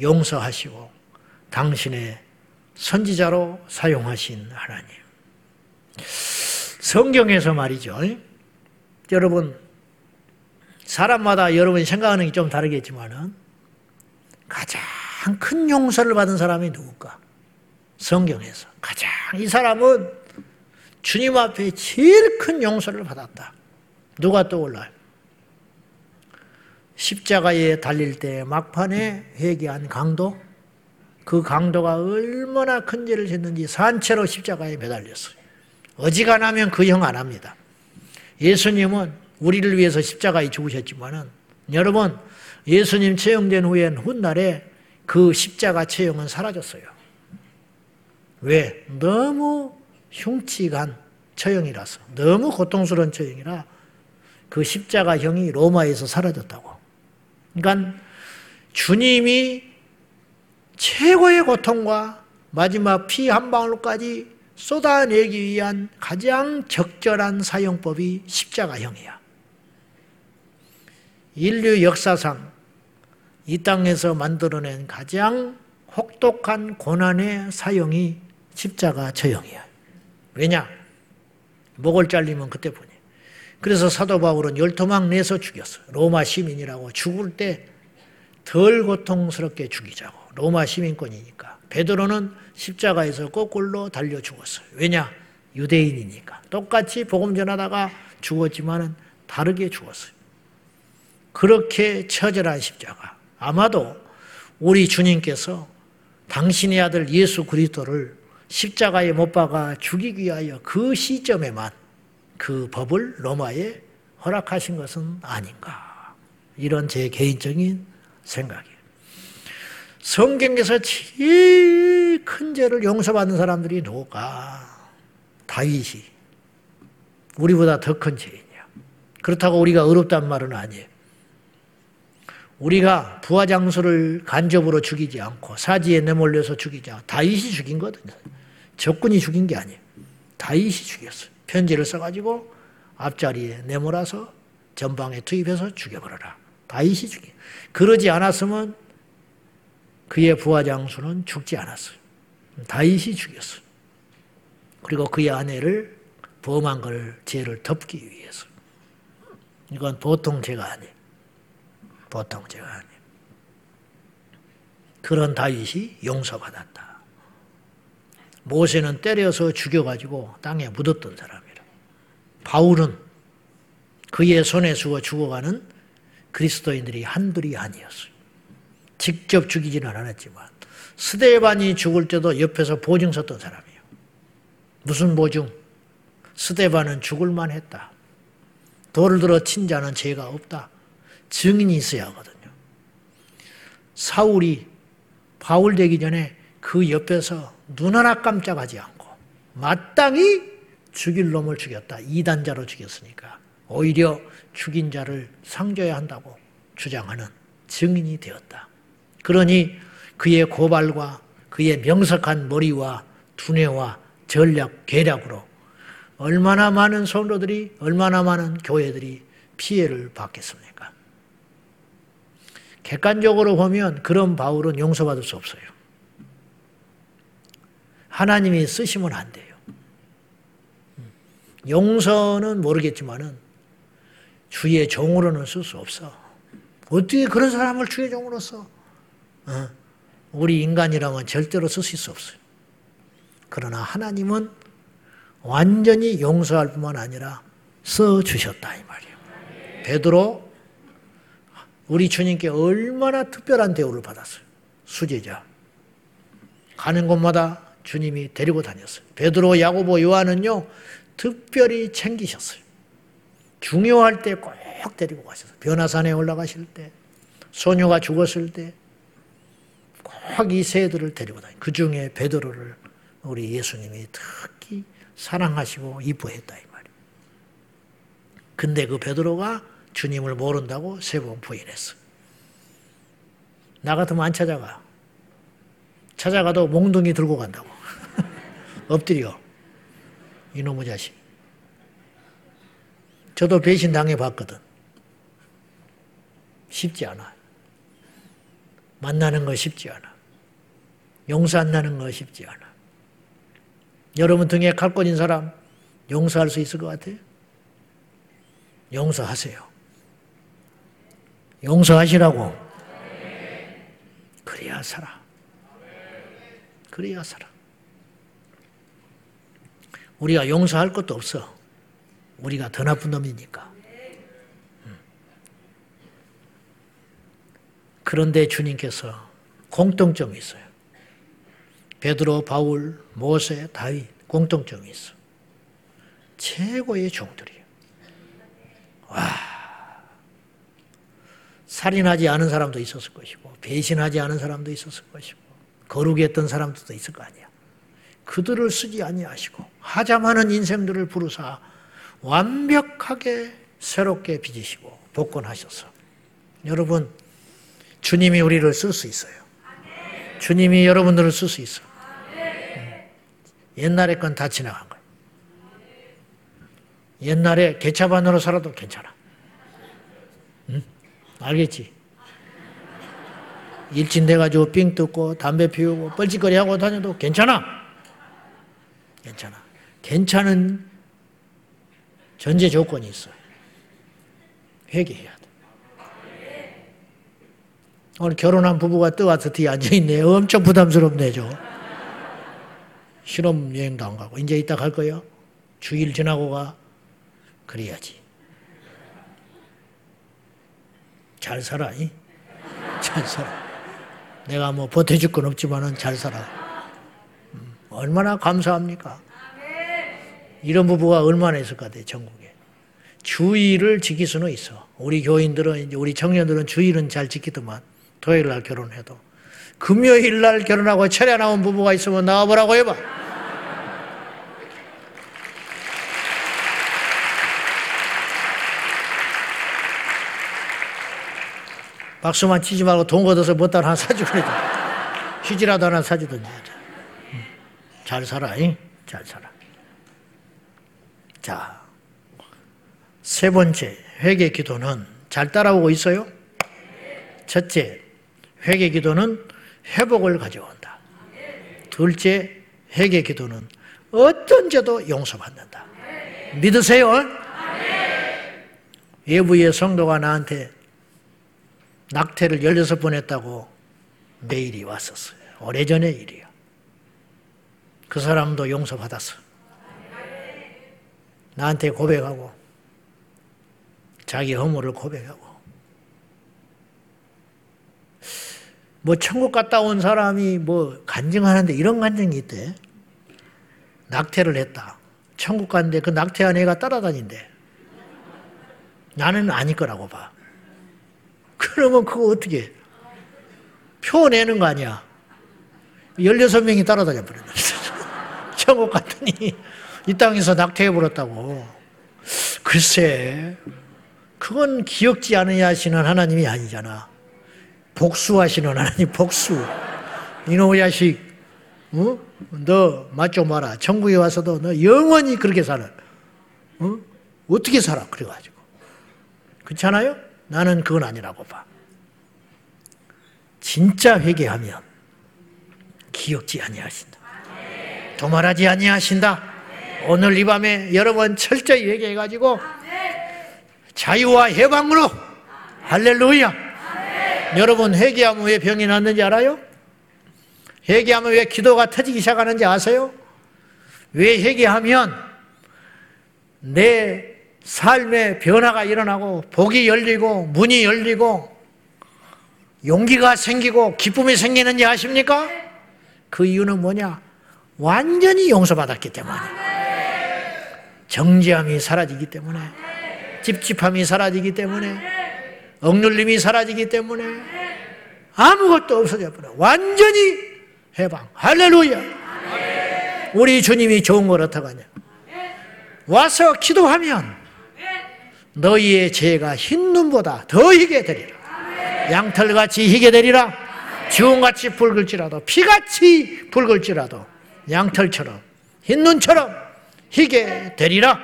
용서하시고 당신의 선지자로 사용하신 하나님. 성경에서 말이죠. 여러분, 사람마다 여러분이 생각하는 게 좀 다르겠지만은 가장 큰 용서를 받은 사람이 누굴까? 성경에서. 가장 이 사람은 주님 앞에 제일 큰 용서를 받았다. 누가 떠올라요? 십자가에 달릴 때 막판에 회개한 강도, 그 강도가 얼마나 큰 죄를 짓는지 산채로 십자가에 매달렸어요. 어지간하면 그 형 안 합니다. 예수님은 우리를 위해서 십자가에 죽으셨지만은 여러분 예수님 처형된 후엔 훗날에 그 십자가 처형은 사라졌어요. 왜? 너무 흉측한 처형이라서 너무 고통스러운 처형이라 그 십자가형이 로마에서 사라졌다고. 그러니까 주님이 최고의 고통과 마지막 피 한 방울까지 쏟아내기 위한 가장 적절한 사용법이 십자가형이야. 인류 역사상 이 땅에서 만들어낸 가장 혹독한 고난의 사용이 십자가 처형이야. 왜냐? 목을 잘리면 그때뿐이. 그래서 사도 바울은 열토막 내서 죽였어. 로마 시민이라고 죽을 때 덜 고통스럽게 죽이자고. 로마 시민권이니까. 베드로는 십자가에서 거꾸로 달려 죽었어요. 왜냐? 유대인이니까. 똑같이 복음 전하다가 죽었지만은 다르게 죽었어요. 그렇게 처절한 십자가. 아마도 우리 주님께서 당신의 아들 예수 그리스도를 십자가에 못 박아 죽이기 위하여 그 시점에만 그 법을 로마에 허락하신 것은 아닌가. 이런 제 개인적인 생각이에요. 성경에서 제일 큰 죄를 용서받는 사람들이 누가? 다윗이. 우리보다 더 큰 죄이냐. 그렇다고 우리가 어렵단 말은 아니에요. 우리가 부하 장수를 간접으로 죽이지 않고 사지에 내몰려서 죽이지 다윗이 죽인 거거든요. 적군이 죽인 게 아니에요. 다윗이 죽였어요. 편지를 써가지고 앞자리에 내몰아서 전방에 투입해서 죽여버려라. 다윗이 죽인. 그러지 않았으면 그의 부하 장수는 죽지 않았어요. 다윗이 죽였어요. 그리고 그의 아내를 범한 걸 죄를 덮기 위해서. 이건 보통 죄가 아니에요. 보통 죄가 아니에요. 그런 다윗이 용서받았다. 모세는 때려서 죽여가지고 땅에 묻었던 사람이라. 바울은 그의 손에 죽어 죽어가는 그리스도인들이 한둘이 아니었어요. 직접 죽이지는 않았지만 스데반이 죽을 때도 옆에서 보증 섰던 사람이에요. 무슨 보증? 스데반은 죽을 만했다. 돌을 들어 친 자는 죄가 없다. 증인이 있어야 하거든요. 사울이 바울 되기 전에 그 옆에서 눈 하나 깜짝하지 않고 마땅히 죽일 놈을 죽였다. 이단자로 죽였으니까 오히려 죽인 자를 상줘야 한다고 주장하는 증인이 되었다. 그러니 그의 고발과 그의 명석한 머리와 두뇌와 전략, 계략으로 얼마나 많은 성도들이, 얼마나 많은 교회들이 피해를 받겠습니까? 객관적으로 보면 그런 바울은 용서받을 수 없어요. 하나님이 쓰시면 안 돼요. 용서는 모르겠지만은 주의 종으로는 쓸 수 없어. 어떻게 그런 사람을 주의 종으로 써? 어? 우리 인간이라면 절대로 쓰실 수 없어요. 그러나 하나님은 완전히 용서할 뿐만 아니라 써 주셨다 이 말이에요. 베드로 우리 주님께 얼마나 특별한 대우를 받았어요. 수제자. 가는 곳마다 주님이 데리고 다녔어요. 베드로, 야고보, 요한은요. 특별히 챙기셨어요. 중요할 때 꼭 데리고 가셨어요. 변화산에 올라가실 때, 소녀가 죽었을 때, 꼭이 새들을 데리고 다니. 그 중에 베드로를 우리 예수님이 특히 사랑하시고 이뻐했다 이 말이에요. 근데 그 베드로가 주님을 모른다고 세 번 부인했어. 나 같으면 안 찾아가. 찾아가도 몽둥이 들고 간다고. [LAUGHS] 엎드려. 이놈의 자식. 저도 배신 당해봤거든. 쉽지 않아. 만나는 거 쉽지 않아. 용서 안 나는 거 쉽지 않아. 여러분 등에 칼 꽂인 사람 용서할 수 있을 것 같아요? 용서하세요. 용서하시라고. 그래야 살아. 그래야 살아. 우리가 용서할 것도 없어. 우리가 더 나쁜 놈이니까. 음. 그런데 주님께서 공통점이 있어요. 베드로, 바울, 모세, 다윗 공통점이 있어. 최고의 종들이에요. 와. 살인하지 않은 사람도 있었을 것이고 배신하지 않은 사람도 있었을 것이고 거룩히 했던 사람들도 있을 거 아니야. 그들을 쓰지 아니하시고 하자마는 인생들을 부르사 완벽하게 새롭게 빚으시고 복권하셔서 여러분 주님이 우리를 쓸 수 있어요. 주님이 여러분들을 쓸 수 있어. 옛날의 건다 지나간 거예요. 옛날에 개차반으로 살아도 괜찮아. 응? 알겠지? 일진 돼가지고 삥 뜯고 담배 피우고 뻘짓거리 하고 다녀도 괜찮아. 괜찮아. 괜찮은 전제 조건이 있어. 회개해야 돼. 오늘 결혼한 부부가 떠와서 뒤에 앉아있네. 엄청 부담스럽네, 저. 실험 여행도 안 가고. 이제 이따 갈 거요? 주일 지나고 가. 그래야지. 잘 살아, 이? 잘 살아. 내가 뭐 보태줄 건 없지만은 잘 살아. 음, 얼마나 감사합니까? 이런 부부가 얼마나 있을 것 같아요, 전국에. 주의를 지킬 수는 있어. 우리 교인들은, 우리 청년들은 주의는 잘 지키더만, 토요일 날 결혼해도. 금요일 날 결혼하고 철야 나온 부부가 있으면 나와보라고 해봐. 박수만 치지 말고 돈 걷어서 뭐다 하나 그러지. 휴지라도 하나 사주든지. 잘 살아, 잉? 잘 살아. 자, 세 번째, 회개 기도는 잘 따라오고 있어요? 첫째, 회개 기도는 회복을 가져온다. 둘째, 회개 기도는 어떤 죄도 용서받는다. 믿으세요? 외부의 성도가 나한테 낙태를 16번 했다고 메일이 왔었어요. 오래전의 일이야. 그 사람도 용서받았어. 나한테 고백하고 자기 허물을 고백하고 뭐 천국 갔다 온 사람이 뭐 간증하는데 이런 간증이 있대. 낙태를 했다. 천국 갔는데 그 낙태한 애가 따라다닌대. 나는 아닐 거라고 봐. 그러면 그거 어떻게 표내는 거 아니야. 16명이 따라다녀 버렸네. [LAUGHS] 천국 갔더니 이 땅에서 낙태해 버렸다고. 글쎄, 그건 기억지 않으냐 하시는 하나님이 아니잖아. 복수하시는 하나님, 복수. 이놈의 자식, 어? 너맛 좀 봐라. 천국에 와서도 너 영원히 그렇게 살아. 어? 어떻게 살아? 그래가지고. 그렇잖아요? 나는 그건 아니라고 봐. 진짜 회개하면 기억지 아니하신다. 도말하지 아니하신다. 오늘 이 밤에 여러분 철저히 회개해가지고 자유와 해방으로 할렐루야. 여러분 회개하면 왜 병이 낫는지 알아요? 회개하면 왜 기도가 터지기 시작하는지 아세요? 왜 회개하면 내 삶의 변화가 일어나고 복이 열리고 문이 열리고 용기가 생기고 기쁨이 생기는지 아십니까? 그 이유는 뭐냐? 완전히 용서받았기 때문에. 정지함이 사라지기 때문에. 찝찝함이 사라지기 때문에. 억눌림이 사라지기 때문에. 아무것도 없어져 버려. 완전히 해방. 할렐루야. 우리 주님이 좋은 걸 어떡하냐. 와서 기도하면 너희의 죄가 흰 눈보다 더 희게 되리라. 양털같이 희게 되리라. 지온같이 붉을지라도 피같이 붉을지라도 양털처럼 흰 눈처럼 희게 되리라.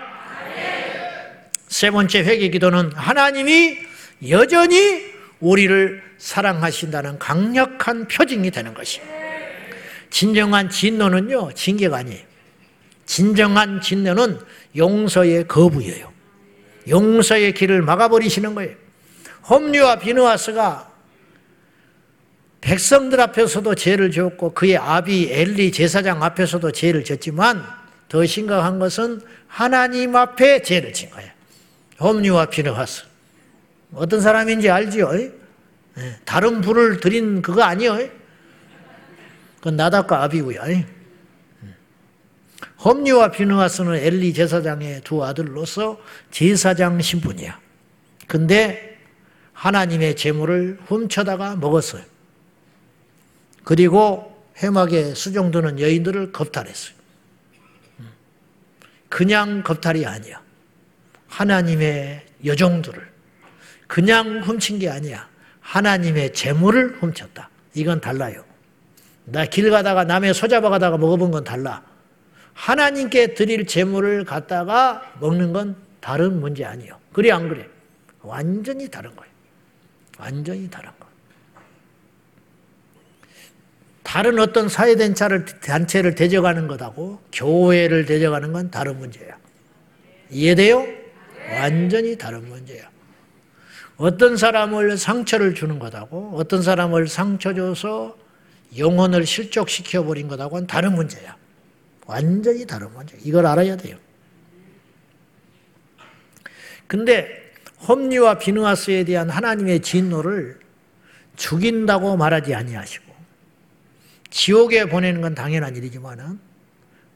세 번째 회개 기도는 하나님이 여전히 우리를 사랑하신다는 강력한 표징이 되는 것이. 진정한 진노는요, 징계가 아니에요. 진정한 진노는 용서의 거부예요. 용서의 길을 막아버리시는 거예요. 홈리와 비누아스가 백성들 앞에서도 죄를 지었고 그의 아비 엘리 제사장 앞에서도 죄를 졌지만 더 심각한 것은 하나님 앞에 죄를 진 거예요. 홈리와 비누아스. 어떤 사람인지 알지요? 예, 다른 불을 드린 그거 아니요? 그건 나답과 아비고요. 홈리와 비누아스는 엘리 제사장의 두 아들로서 제사장 신분이야. 근데 하나님의 재물을 훔쳐다가 먹었어요. 그리고 해막에 수종드는 여인들을 겁탈했어요. 그냥 겁탈이 아니야. 하나님의 여종들을 그냥 훔친 게 아니야. 하나님의 재물을 훔쳤다. 이건 달라요. 나 길 가다가 남의 소잡아 가다가 먹어본 건 달라. 하나님께 드릴 재물을 갖다가 먹는 건 다른 문제 아니에요. 그래 안 그래? 완전히 다른 거예요. 완전히 다른 거. 다른 어떤 사회단체를, 단체를 대적하는 것하고 교회를 대적하는 건 다른 문제야. 이해돼요? 완전히 다른 문제야. 어떤 사람을 상처를 주는 것하고 어떤 사람을 상처 줘서 영혼을 실족시켜 버린 것하고는 다른 문제야. 완전히 다른 문제. 이걸 알아야 돼요. 근데 홈리와 비누아스에 대한 하나님의 진노를 죽인다고 말하지 아니하시고 지옥에 보내는 건 당연한 일이지만은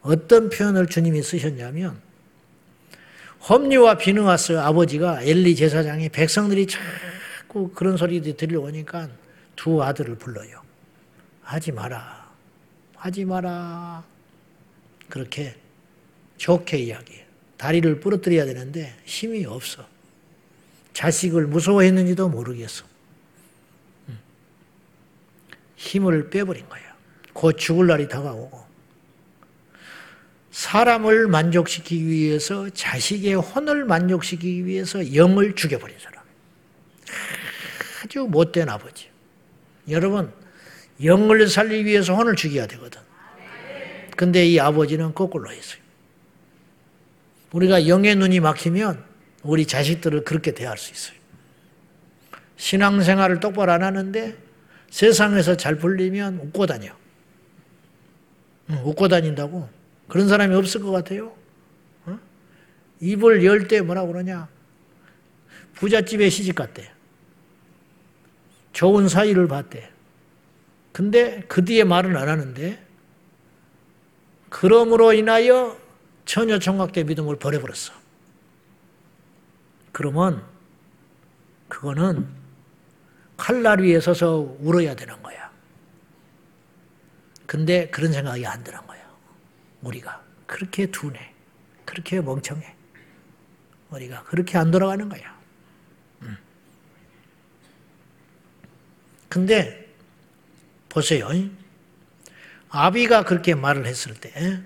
어떤 표현을 주님이 쓰셨냐면 홈리와 비누아스 아버지가 엘리 제사장이 백성들이 자꾸 그런 소리들이 들려오니까 두 아들을 불러요. 하지 마라. 하지 마라. 그렇게 좋게 이야기해요. 다리를 부러뜨려야 되는데 힘이 없어. 자식을 무서워했는지도 모르겠어. 음. 힘을 빼버린 거야. 곧 죽을 날이 다가오고. 사람을 만족시키기 위해서 자식의 혼을 만족시키기 위해서 영을 죽여버린 사람. 아주 못된 아버지. 여러분, 영을 살리기 위해서 혼을 죽여야 되거든. 근데 이 아버지는 거꾸로 했어요. 우리가 영의 눈이 막히면 우리 자식들을 그렇게 대할 수 있어요. 신앙생활을 똑바로 안 하는데 세상에서 잘 풀리면 웃고 다녀. 웃고 다닌다고? 그런 사람이 없을 것 같아요? 어? 입을 열 때 뭐라고 그러냐? 부잣집에 시집 갔대. 좋은 사이를 봤대. 근데 그 뒤에 말은 안 하는데 그러므로 인하여 처녀 총각대 믿음을 버려버렸어. 그러면 그거는 칼날 위에 서서 울어야 되는 거야. 근데 그런 생각이 안 드는 거야. 우리가 그렇게 둔해. 그렇게 멍청해. 우리가 그렇게 안 돌아가는 거야. 음. 근데 보세요. 아비가 그렇게 말을 했을 때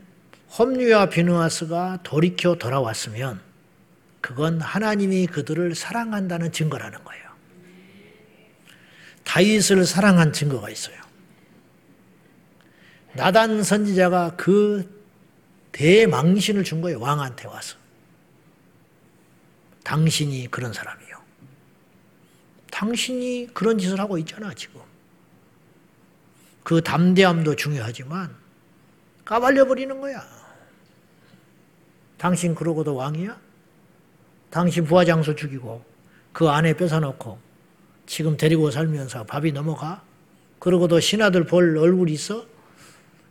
홈리와 비누아스가 돌이켜 돌아왔으면 그건 하나님이 그들을 사랑한다는 증거라는 거예요. 다윗을 사랑한 증거가 있어요. 나단 선지자가 그 대망신을 준 거예요. 왕한테 와서. 당신이 그런 사람이요. 당신이 그런 짓을 하고 있잖아, 지금. 그 담대함도 중요하지만 까발려 버리는 거야. 당신 그러고도 왕이야? 당신 부하장수 죽이고 그 아내 뺏어놓고 지금 데리고 살면서 밥이 넘어가? 그러고도 신하들 볼 얼굴이 있어?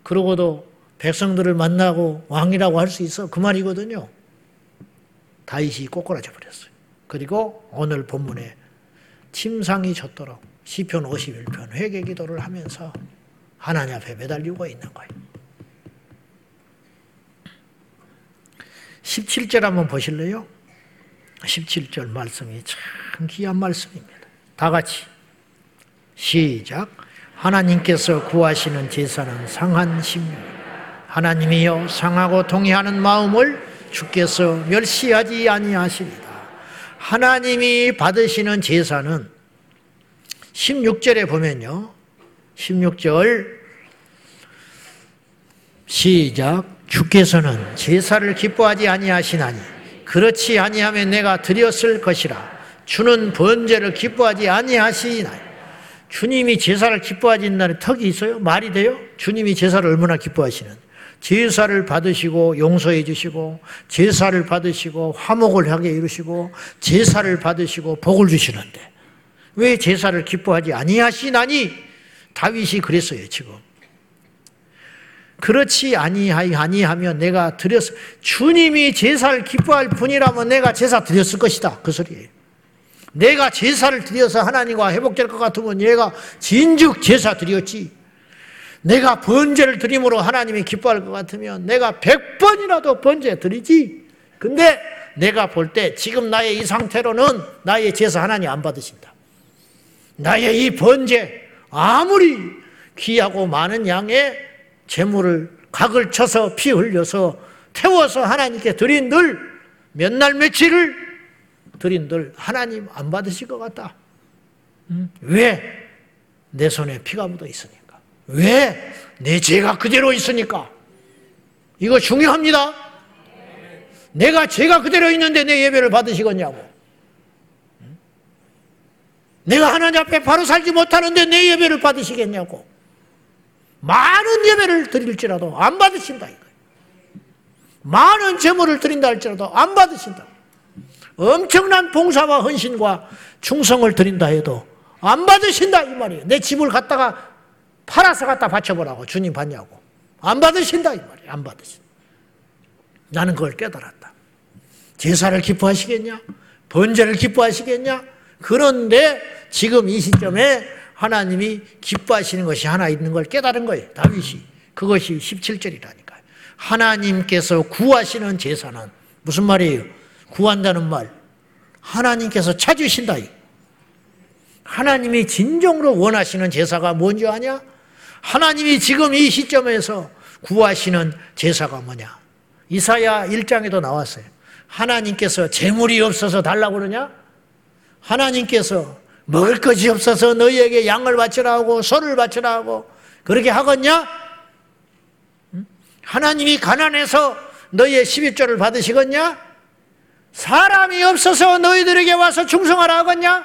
그러고도 백성들을 만나고 왕이라고 할 수 있어? 그 말이거든요. 다윗이 꼬꾸라져 버렸어요. 그리고 오늘 본문에 침상이 졌도록 시편 51편 회개 기도를 하면서 하나님 앞에 매달리고 있는 거예요. 17절 한번 보실래요? 17절 말씀이 참 귀한 말씀입니다. 다 같이 시작. 하나님께서 구하시는 제사는 상한 심령. 하나님이여 상하고 동의하는 마음을 주께서 멸시하지 아니하시리다. 하나님이 받으시는 제사는 16절에 보면요. 16절 시작 주께서는 제사를 기뻐하지 아니하시나니 그렇지 아니하면 내가 드렸을 것이라 주는 번제를 기뻐하지 아니하시나니 주님이 제사를 기뻐하신다는 턱이 있어요? 말이 돼요? 주님이 제사를 얼마나 기뻐하시는 제사를 받으시고 용서해 주시고 제사를 받으시고 화목을 하게 이루시고 제사를 받으시고 복을 주시는데 왜 제사를 기뻐하지 아니하시나니? 다윗이 그랬어요 지금. 그렇지 아니하면 내가 드렸 주님이 제사를 기뻐할 분이라면 내가 제사 드렸을 것이다. 그 소리예요. 내가 제사를 드려서 하나님과 회복될 것 같으면 얘가 진즉 제사 드렸지 내가 번제를 드림으로 하나님이 기뻐할 것 같으면 내가 백 번이라도 번제 드리지. 근데 내가 볼 때 지금 나의 이 상태로는 나의 제사 하나님 안 받으신다. 나의 이 번제 아무리 귀하고 많은 양의 재물을 각을 쳐서 피 흘려서 태워서 하나님께 드린들 몇 날 며칠을 드린들 하나님 안 받으실 것 같다. 왜? 내 손에 피가 묻어 있으니. 왜? 내 죄가 그대로 있으니까. 이거 중요합니다. 내가 죄가 그대로 있는데 내 예배를 받으시겠냐고. 내가 하나님 앞에 바로 살지 못하는데 내 예배를 받으시겠냐고. 많은 예배를 드릴지라도 안 받으신다. 많은 제물을 드린다 할지라도 안 받으신다. 엄청난 봉사와 헌신과 충성을 드린다 해도 안 받으신다 이 말이에요. 내 집을 갖다가 팔아서 갖다 바쳐보라고 주님 받냐고. 안 받으신다 이 말이에요. 안 받으신다. 나는 그걸 깨달았다. 제사를 기뻐하시겠냐? 번제를 기뻐하시겠냐? 그런데 지금 이 시점에 하나님이 기뻐하시는 것이 하나 있는 걸 깨달은 거예요. 다윗이. 그것이 17절이라니까요. 하나님께서 구하시는 제사는 무슨 말이에요? 구한다는 말. 하나님께서 찾으신다. 하나님이 진정으로 원하시는 제사가 뭔지 아냐? 하나님이 지금 이 시점에서 구하시는 제사가 뭐냐? 이사야 1장에도 나왔어요. 하나님께서 재물이 없어서 달라고 그러냐? 하나님께서 먹을 것이 없어서 너희에게 양을 바치라 하고 소를 바치라 하고 그렇게 하겠냐? 하나님이 가난해서 너희의 12조를 받으시겠냐? 사람이 없어서 너희들에게 와서 충성하라 하겠냐?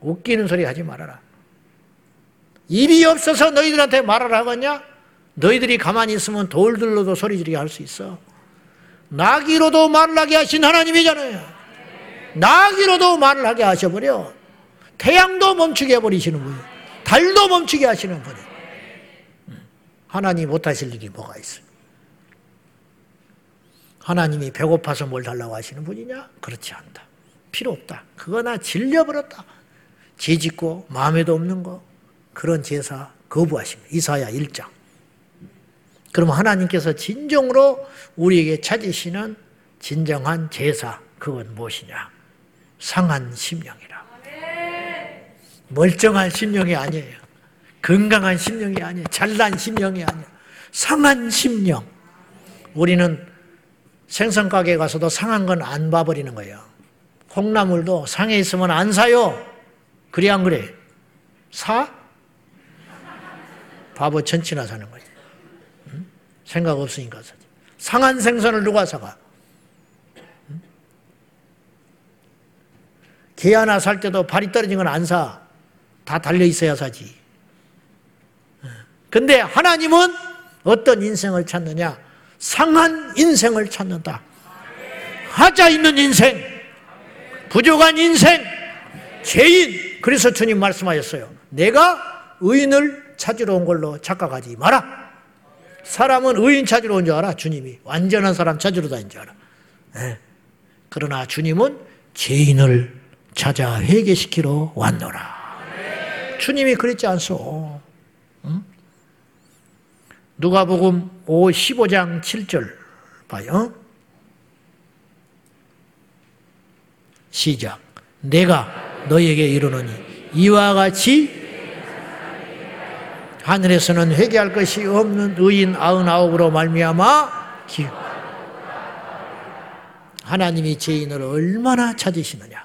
웃기는 소리 하지 말아라. 입이 없어서 너희들한테 말을 하겠냐? 너희들이 가만히 있으면 돌들로도 소리 지르게 할 수 있어. 나기로도 말을 하게 하신 하나님이잖아요. 나기로도 말을 하게 하셔버려. 태양도 멈추게 해버리시는 분이 달도 멈추게 하시는 분이 하나님 못하실 일이 뭐가 있어요? 하나님이 배고파서 뭘 달라고 하시는 분이냐? 그렇지 않다. 필요 없다. 그거나 질려버렸다. 죄 짓고 마음에도 없는 거. 그런 제사 거부하십니다. 이사야 1장. 그럼 하나님께서 진정으로 우리에게 찾으시는 진정한 제사, 그건 무엇이냐? 상한 심령이라. 멀쩡한 심령이 아니에요. 건강한 심령이 아니에요. 잘난 심령이 아니에요. 상한 심령. 우리는 생선가게 가서도 상한 건 안 봐버리는 거예요. 콩나물도 상해 있으면 안 사요. 그래, 안 그래? 사? 바보 천치나 사는 거지. 응? 생각 없으니까 사지. 상한 생선을 누가 사가? 응? 개 하나 살 때도 발이 떨어진 건 안 사. 다 달려 있어야 사지. 근데 하나님은 어떤 인생을 찾느냐? 상한 인생을 찾는다. 하자 있는 인생. 부족한 인생, 죄인. 그래서 주님 말씀하셨어요. 내가 의인을 찾으러 온 걸로 착각하지 마라. 사람은 의인 찾으러 온 줄 알아, 주님이. 완전한 사람 찾으러 다닌 줄 알아. 네. 그러나 주님은 죄인을 찾아 회개시키러 왔노라. 주님이 그랬지 않소. 응? 누가복음 5 15장 7절 봐요. 시작. 내가 너에게 이르노니 이와 같이 하늘에서는 회개할 것이 없는 의인 아흔아홉으로 말미암아 기 하나님이 죄인을 얼마나 찾으시느냐.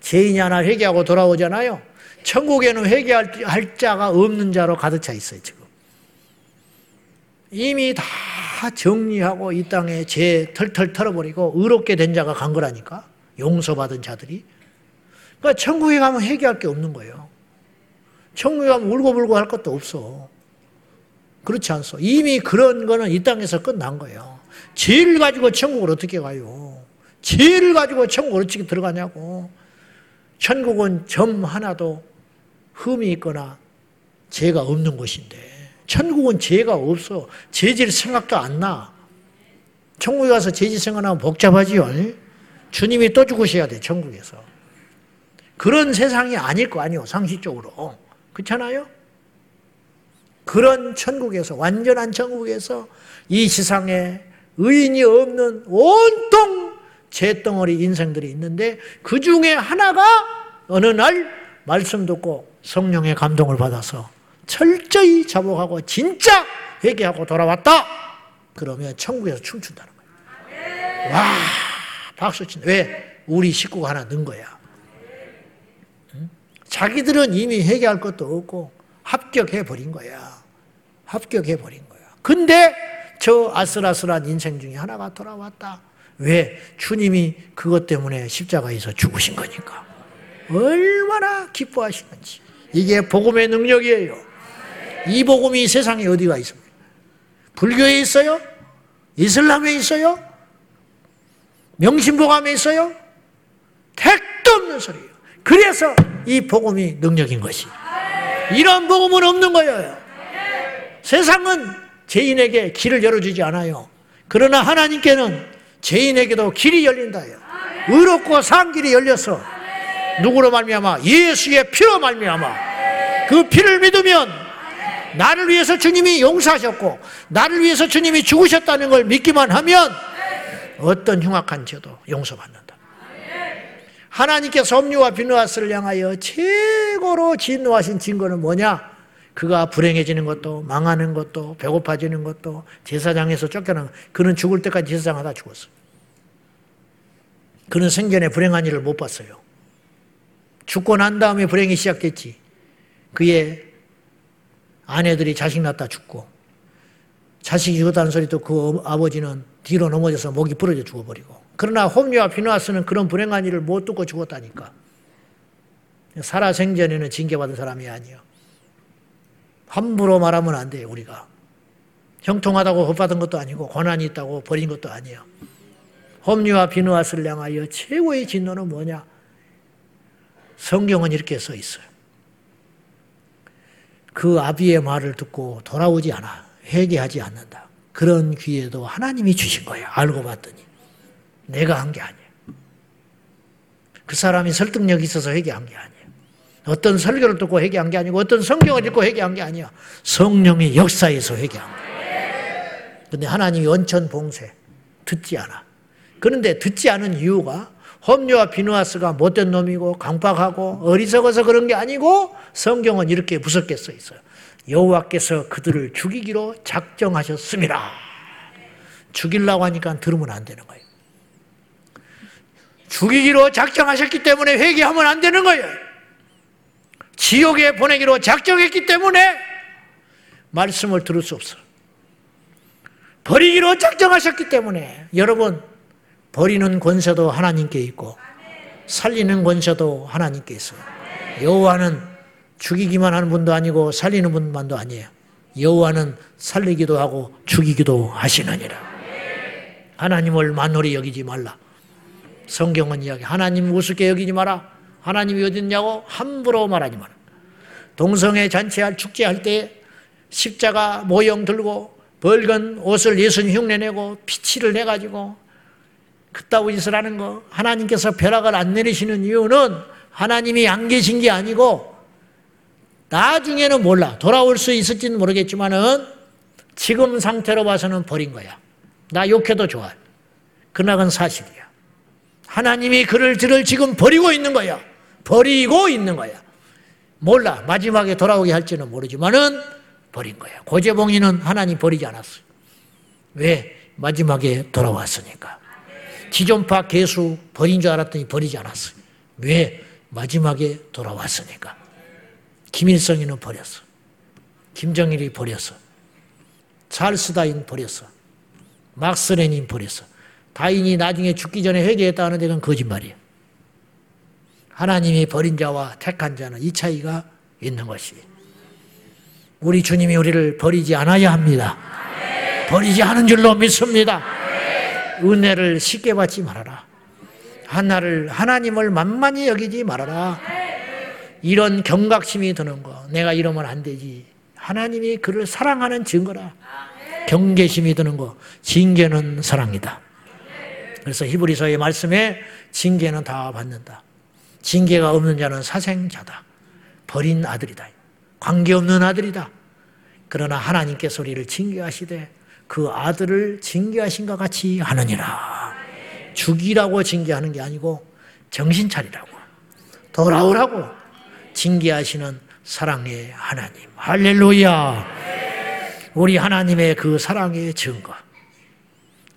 죄인이 하나 회개하고 돌아오잖아요. 천국에는 회개할 자가 없는 자로 가득 차 있어요, 지금. 이미 다 정리하고 이 땅에 죄 털털 털어버리고 의롭게 된 자가 간 거라니까. 용서받은 자들이. 그러니까 천국에 가면 회개할 게 없는 거예요. 천국에 가면 울고불고 할 것도 없어. 그렇지 않소. 이미 그런 거는 이 땅에서 끝난 거예요. 죄를 가지고 천국을 어떻게 가요? 죄를 가지고 천국을 어떻게 들어가냐고. 천국은 점 하나도 흠이 있거나 죄가 없는 곳인데 천국은 죄가 없어. 죄질 생각도 안 나. 천국에 가서 죄질 생각하면 복잡하지요. 주님이 또 죽으셔야 돼, 천국에서. 그런 세상이 아닐 거 아니요, 상식적으로. 그렇잖아요? 그런 천국에서, 완전한 천국에서 이 세상에 의인이 없는 온통 죄덩어리 인생들이 있는데 그 중에 하나가 어느 날 말씀 듣고 성령의 감동을 받아서 철저히 자복하고 진짜 회개하고 돌아왔다. 그러면 천국에서 춤춘다는 거예요. 와, 박수 친다. 왜? 우리 식구가 하나 는 거야. 응? 자기들은 이미 회개할 것도 없고 합격해 버린 거야. 합격해 버린 거야. 근데 저 아슬아슬한 인생 중에 하나가 돌아왔다. 왜? 주님이 그것 때문에 십자가에서 죽으신 거니까. 얼마나 기뻐하시는지. 이게 복음의 능력이에요. 이 복음이 세상에 어디가 있습니까? 불교에 있어요? 이슬람에 있어요? 명심보감에 있어요? 택도 없는 소리예요. 그래서 이 복음이 능력인 것이. 이런 복음은 없는 거예요. 세상은 죄인에게 길을 열어주지 않아요. 그러나 하나님께는 죄인에게도 길이 열린다요. 의롭고 산 길이 열려서 누구로 말미암아 예수의 피로 말미암아 그 피를 믿으면 나를 위해서 주님이 용서하셨고 나를 위해서 주님이 죽으셨다는 걸 믿기만 하면 어떤 흉악한 죄도 용서받는다. 하나님께서 섭리와 비누아스를 향하여 최고로 진노하신 증거는 뭐냐? 그가 불행해지는 것도 망하는 것도 배고파지는 것도 제사장에서 쫓겨난 그는 죽을 때까지 제사장 하다 죽었어. 그는 생전에 불행한 일을 못 봤어요. 죽고 난 다음에 불행이 시작됐지. 그의 아내들이 자식 낳다 죽고 자식이 죽었다는 소리 도그 아버지는 뒤로 넘어져서 목이 부러져 죽어버리고 그러나 홈리와 비누아스는 그런 불행한 일을 못 듣고 죽었다니까. 살아 생전에는 징계받은 사람이 아니요. 함부로 말하면 안 돼요, 우리가. 형통하다고 법받은 것도 아니고, 고난이 있다고 버린 것도 아니에요. 홈리와 비누아스를 향하여 최고의 진노는 뭐냐? 성경은 이렇게 써 있어요. 그 아비의 말을 듣고 돌아오지 않아. 회개하지 않는다. 그런 기회도 하나님이 주신 거예요. 알고 봤더니. 내가 한 게 아니에요. 그 사람이 설득력이 있어서 회개한 게 아니에요. 어떤 설교를 듣고 회개한 게 아니고 어떤 성경을 읽고 회개한 게 아니야. 성령의 역사에서 회개한 거예요. 근데 하나님이 원천 봉쇄 듣지 않아. 그런데 듣지 않은 이유가 험류와 비누아스가 못된 놈이고 강박하고 어리석어서 그런 게 아니고 성경은 이렇게 무섭게 써 있어요. 여호와께서 그들을 죽이기로 작정하셨습니다. 죽이려고 하니까 들으면 안 되는 거예요. 죽이기로 작정하셨기 때문에 회개하면 안 되는 거예요. 지옥에 보내기로 작정했기 때문에 말씀을 들을 수 없어요. 버리기로 작정하셨기 때문에 여러분 버리는 권세도 하나님께 있고 살리는 권세도 하나님께 있어요. 여호와는 죽이기만 하는 분도 아니고 살리는 분만도 아니에요. 여호와는 살리기도 하고 죽이기도 하시느니라. 하나님을 만홀히 여기지 말라. 성경은 이야기 하나님 우습게 여기지 마라. 하나님이 어디 있냐고 함부로 말하지 마라. 동성애 잔치할 축제할 때 십자가 모형 들고 벌건 옷을 예수님 흉내내고 피치를 내가지고 그따위 짓을 하는 거 하나님께서 벼락을 안 내리시는 이유는 하나님이 안 계신 게 아니고 나중에는 몰라 돌아올 수 있을지는 모르겠지만은 지금 상태로 봐서는 버린 거야 나 욕해도 좋아 그러나 그건 사실이야 하나님이 그를 저를 지금 버리고 있는 거야 버리고 있는 거야 몰라 마지막에 돌아오게 할지는 모르지만은 버린 거야 고재봉이는 하나님 버리지 않았어요 왜? 마지막에 돌아왔으니까 지존파 괴수 버린 줄 알았더니 버리지 않았어요. 왜? 마지막에 돌아왔으니까. 김일성이는 버렸어. 김정일이 버렸어. 찰스 다윈 버렸어. 막스 레닌 버렸어. 다인이 나중에 죽기 전에 회개했다는 데는 거짓말이야. 하나님이 버린 자와 택한 자는 이 차이가 있는 것이. 우리 주님이 우리를 버리지 않아야 합니다. 버리지 않은 줄로 믿습니다. 은혜를 쉽게 받지 말아라. 하나를 하나님을 만만히 여기지 말아라. 이런 경각심이 드는 거. 내가 이러면 안 되지. 하나님이 그를 사랑하는 증거라. 경계심이 드는 거. 징계는 사랑이다. 그래서 히브리서의 말씀에 징계는 다 받는다. 징계가 없는 자는 사생자다. 버린 아들이다. 관계없는 아들이다. 그러나 하나님께서 우리를 징계하시되 그 아들을 징계하신 것 같이 하느니라. 죽이라고 징계하는 게 아니고 정신 차리라고 돌아오라고 징계하시는 사랑의 하나님. 할렐루야. 우리 하나님의 그 사랑의 증거.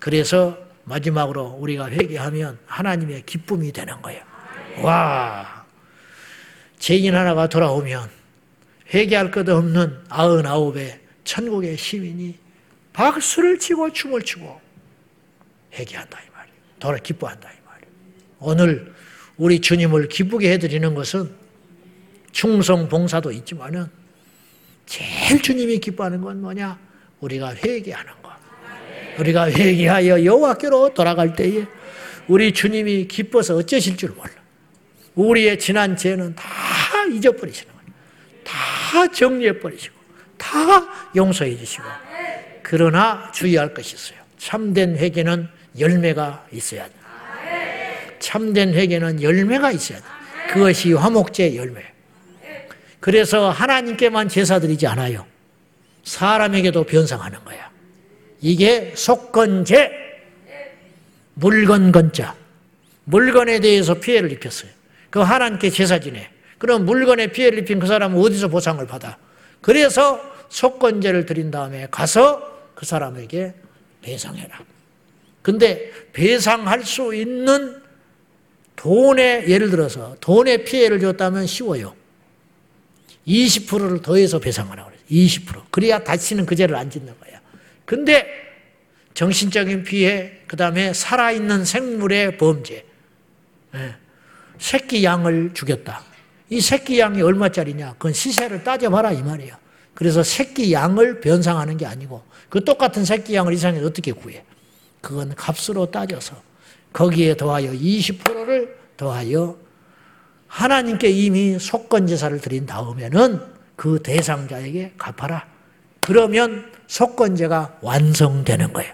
그래서 마지막으로 우리가 회개하면 하나님의 기쁨이 되는 거예요. 와. 죄인 하나가 돌아오면 회개할 것 없는 아흔아홉의 천국의 시민이 박수를 치고 춤을 추고 회개한다 이 말이에요. 돌아 기뻐한다 이 말이에요. 오늘 우리 주님을 기쁘게 해드리는 것은 충성 봉사도 있지만은 제일 주님이 기뻐하는 건 뭐냐? 우리가 회개하는 것. 우리가 회개하여 여호와께로 돌아갈 때에 우리 주님이 기뻐서 어쩌실 줄 몰라. 우리의 지난 죄는 다 잊어버리시는 거예요. 다 정리해 버리시고 다 용서해 주시고 그러나 주의할 것이 있어요. 참된 회개는 열매가 있어야 돼. 참된 회개는 열매가 있어야 돼. 그것이 화목제 열매. 그래서 하나님께만 제사 드리지 않아요. 사람에게도 변상하는 거야. 이게 속건제, 물건 건자. 물건에 대해서 피해를 입혔어요. 그 하나님께 제사 지내. 그럼 물건에 피해를 입힌 그 사람은 어디서 보상을 받아? 그래서 속건제를 드린 다음에 가서 그 사람에게 배상해라. 근데 배상할 수 있는 돈에 예를 들어서 돈에 피해를 줬다면 쉬워요. 20%를 더해서 배상하라 그래요. 20%. 그래야 다시는 그 죄를 안 짓는 거야. 근데 정신적인 피해, 그 다음에 살아있는 생물의 범죄. 예. 새끼 양을 죽였다. 이 새끼 양이 얼마짜리냐? 그건 시세를 따져봐라 이 말이에요. 그래서 새끼 양을 변상하는 게 아니고 그 똑같은 새끼 양을 이상에 어떻게 구해? 그건 값으로 따져서 거기에 더하여 20%를 더하여 하나님께 이미 속건 제사를 드린 다음에는 그 대상자에게 갚아라. 그러면 속건제가 완성되는 거예요.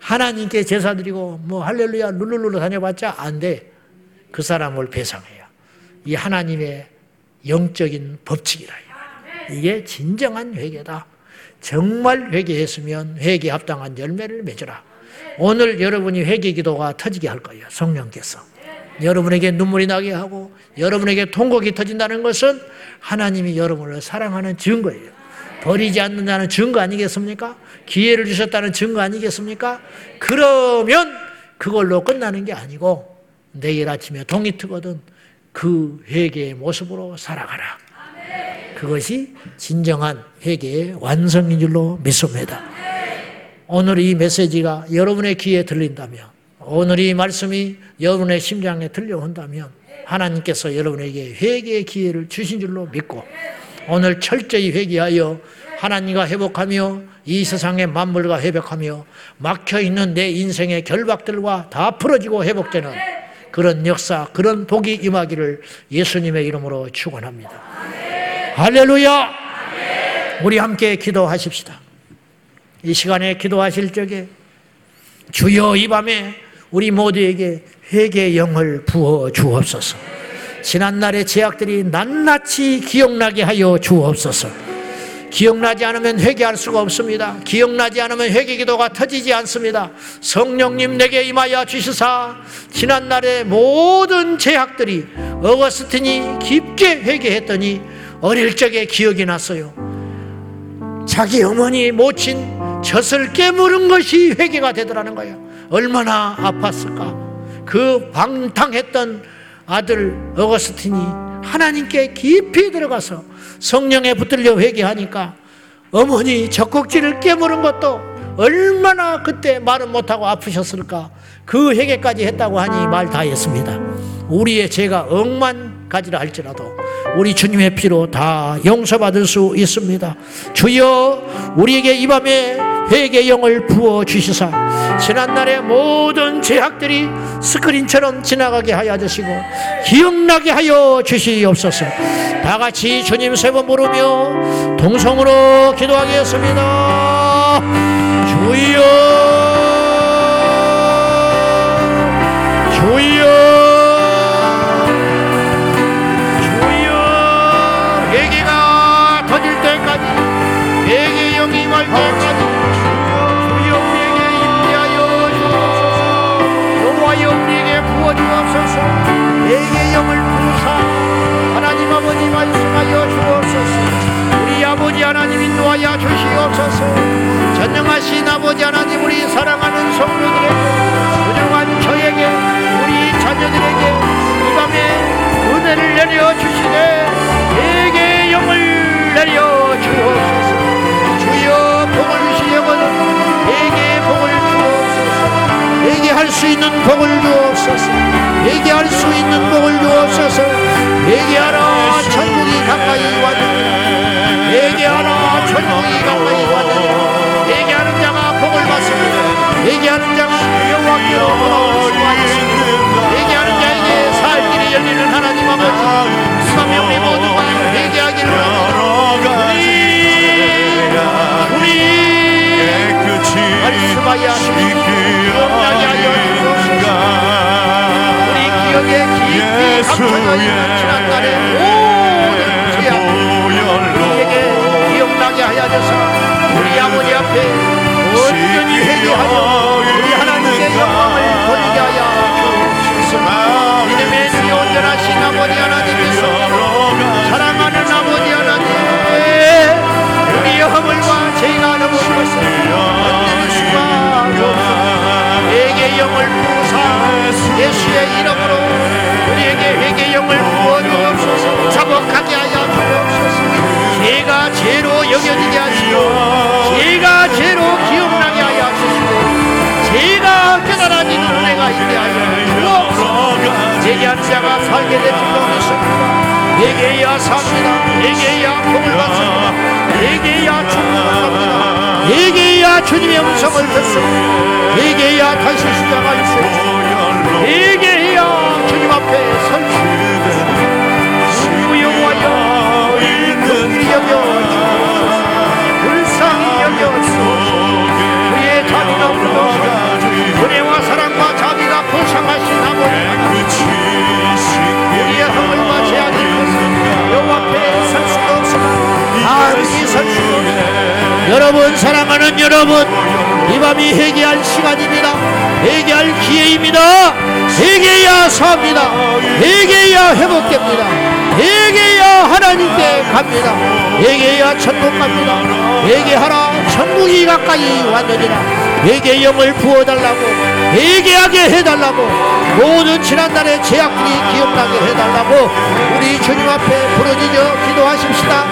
하나님께 제사 드리고 뭐 할렐루야 룰루룰루 다녀봤자 안 돼. 그 사람을 배상해야. 이 하나님의 영적인 법칙이라. 이게 진정한 회개다. 정말 회개했으면 회개 합당한 열매를 맺어라. 오늘 여러분이 회개 기도가 터지게 할 거예요. 성령께서. 여러분에게 눈물이 나게 하고 여러분에게 통곡이 터진다는 것은 하나님이 여러분을 사랑하는 증거예요. 버리지 않는다는 증거 아니겠습니까? 기회를 주셨다는 증거 아니겠습니까? 그러면 그걸로 끝나는 게 아니고 내일 아침에 동이 트거든 그 회개의 모습으로 살아가라. 그것이 진정한 회개의 완성인 줄로 믿습니다. 오늘 이 메시지가 여러분의 귀에 들린다면, 오늘 이 말씀이 여러분의 심장에 들려온다면, 하나님께서 여러분에게 회개의 기회를 주신 줄로 믿고, 오늘 철저히 회개하여 하나님과 회복하며 이 세상의 만물과 회복하며 막혀 있는 내 인생의 결박들과 다 풀어지고 회복되는 그런 역사, 그런 복이 임하기를 예수님의 이름으로 축원합니다. 할렐루야! 우리 함께 기도하십시다. 이 시간에 기도하실 적에 주여 이 밤에 우리 모두에게 회개의 영을 부어 주옵소서. 지난날의 제약들이 낱낱이 기억나게 하여 주옵소서. 기억나지 않으면 회개할 수가 없습니다. 기억나지 않으면 회개 기도가 터지지 않습니다. 성령님 내게 임하여 주시사 지난날의 모든 제약들이 어거스틴이 깊게 회개했더니 어릴 적에 기억이 났어요. 자기 어머니 모친 젖을 깨물은 것이 회개가 되더라는 거예요. 얼마나 아팠을까. 그 방탕했던 아들 어거스틴이 하나님께 깊이 들어가서 성령에 붙들려 회개하니까 어머니 젖꼭지를 깨물은 것도 얼마나 그때 말은 못하고 아프셨을까. 그 회개까지 했다고 하니 말 다 했습니다. 우리의 죄가 억만 가지라 할지라도 우리 주님의 피로 다 용서받을 수 있습니다. 주여 우리에게 이 밤에 회개 영을 부어 주시사 지난날의 모든 죄악들이 스크린처럼 지나가게 하여 주시고 기억나게 하여 주시옵소서. 다 같이 주님 세 번 부르며 동성으로 기도하겠습니다. 주여 주여 주시되 내게 영을 내려 주옵소서 내게 할 수 있는 복을 주옵소서. 내게 할 수 있는 복을 주옵소서. 내게 하라 천국이 가까이 왔느니라 내게 하라 천국이 가까이 왔느니라 내게 하는 자가 복을 받습니다. 내게 하는 자가 여호와께로 돌아올 수가 있습니다. 내게 하는 자에게 살 길이 열리는 하나님 아버지 수감의 우리 모두가 회개하기를 원합니다 하여 주옵소서 우리 기억에 깊이 감춰져 있는 지난날의 모든 죄악 우리에게 기억나게 하여 주서. 우리 아버지 앞에 온전히 회개하여 우리 하나님께 영광을 돌리게 하여 주옵소서. 믿음의 주 온전하신 아버지 하나님께서 사랑하는 아버지 하나님 우리의 허물과 죄가 넘은 것을 회개 영을 부사 예수의 이름으로 우리에게 회개 영을 부어 주옵소서. 자복하게 하여 주옵소서. 죄가 죄로 여겨지게 하시고 죄가 죄로 기억나게 하여 주시고 죄가 깨달아지는 은혜가 있게 하여 주옵소서. 제기한 자가 살게 될 줄로 믿습니다. 내게야 삽니다 내게야 복을 받습니다. 내게야 천국을 갑니다 내게야 주님의 음성을 듣습니다. 내게야 다시 시작할 수 있습니다 내게야 주님 앞에 설수 무용하여 여러분 사랑하는 여러분 이 밤이 회개할 시간입니다. 회개할 기회입니다. 회개해야 삽니다. 회개해야 회복됩니다. 회개해야 하나님께 갑니다. 회개해야 천국 갑니다. 회개하라. 천국이 가까이 왔느니라. 회개 영을 부어달라고 회개하게 해달라고 모든 지난날의 제약들이 기억나게 해달라고 우리 주님 앞에 부르짖어 기도하십시다.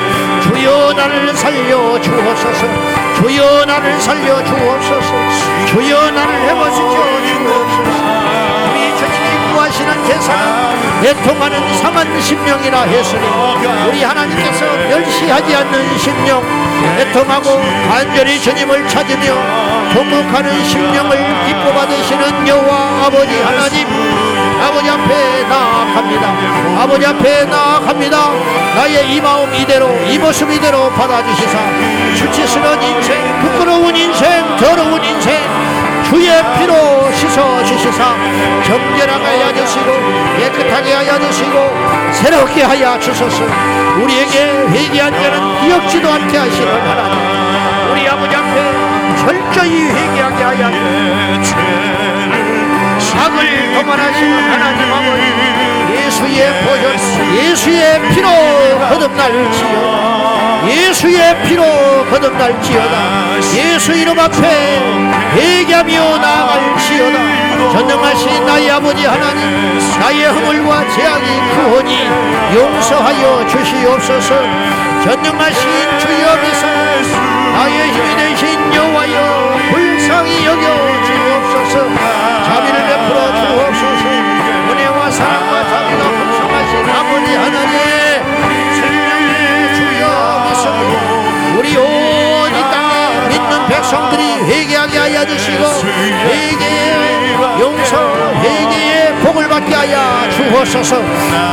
주여 나를 살려 주옵소서. 주여 나를 살려 주옵소서. 주여 나를 해보시죠. 주옵소서 하시 받으시는 제사는 애통하는 상한 심령이라 했으니 우리 하나님께서 멸시하지 않는 심령 애통하고 간절히 주님을 찾으며 통곡하는 심령을 기뻐 받으시는 여호와 아버지 하나님 아버지 앞에 나아갑니다. 아버지 앞에 나아갑니다. 나의 이 마음 이대로 이 모습 이대로 받아주시사 수치스러운 인생 부끄러운 인생 더러운 인생 주의 피로 씻어 주시사 정결하게 하여 주시고 깨끗하게 하여 주시고 새롭게 하여 주소서. 우리에게 회개한 자는 기억지도 않게 하시는 하나님 우리 아버지 앞에 철저히 회개하게 하여 악을 도만하시는 하나님 아버지. 예수의 보혈 예수의 피로 거듭날지어다. 예수의 피로 거듭날지어다. 예수 이름 앞에 회개하며 나아갈지어다. 전능하신 나의 아버지 하나님 나의 허물과 제약이 구원이 용서하여 주시옵소서. 전능하신 주여께서 나의 힘이 되신 여호와여 불쌍히 여겨 주옵소서 회개의 용서 회개의 복을 받게 하여 주옵소서.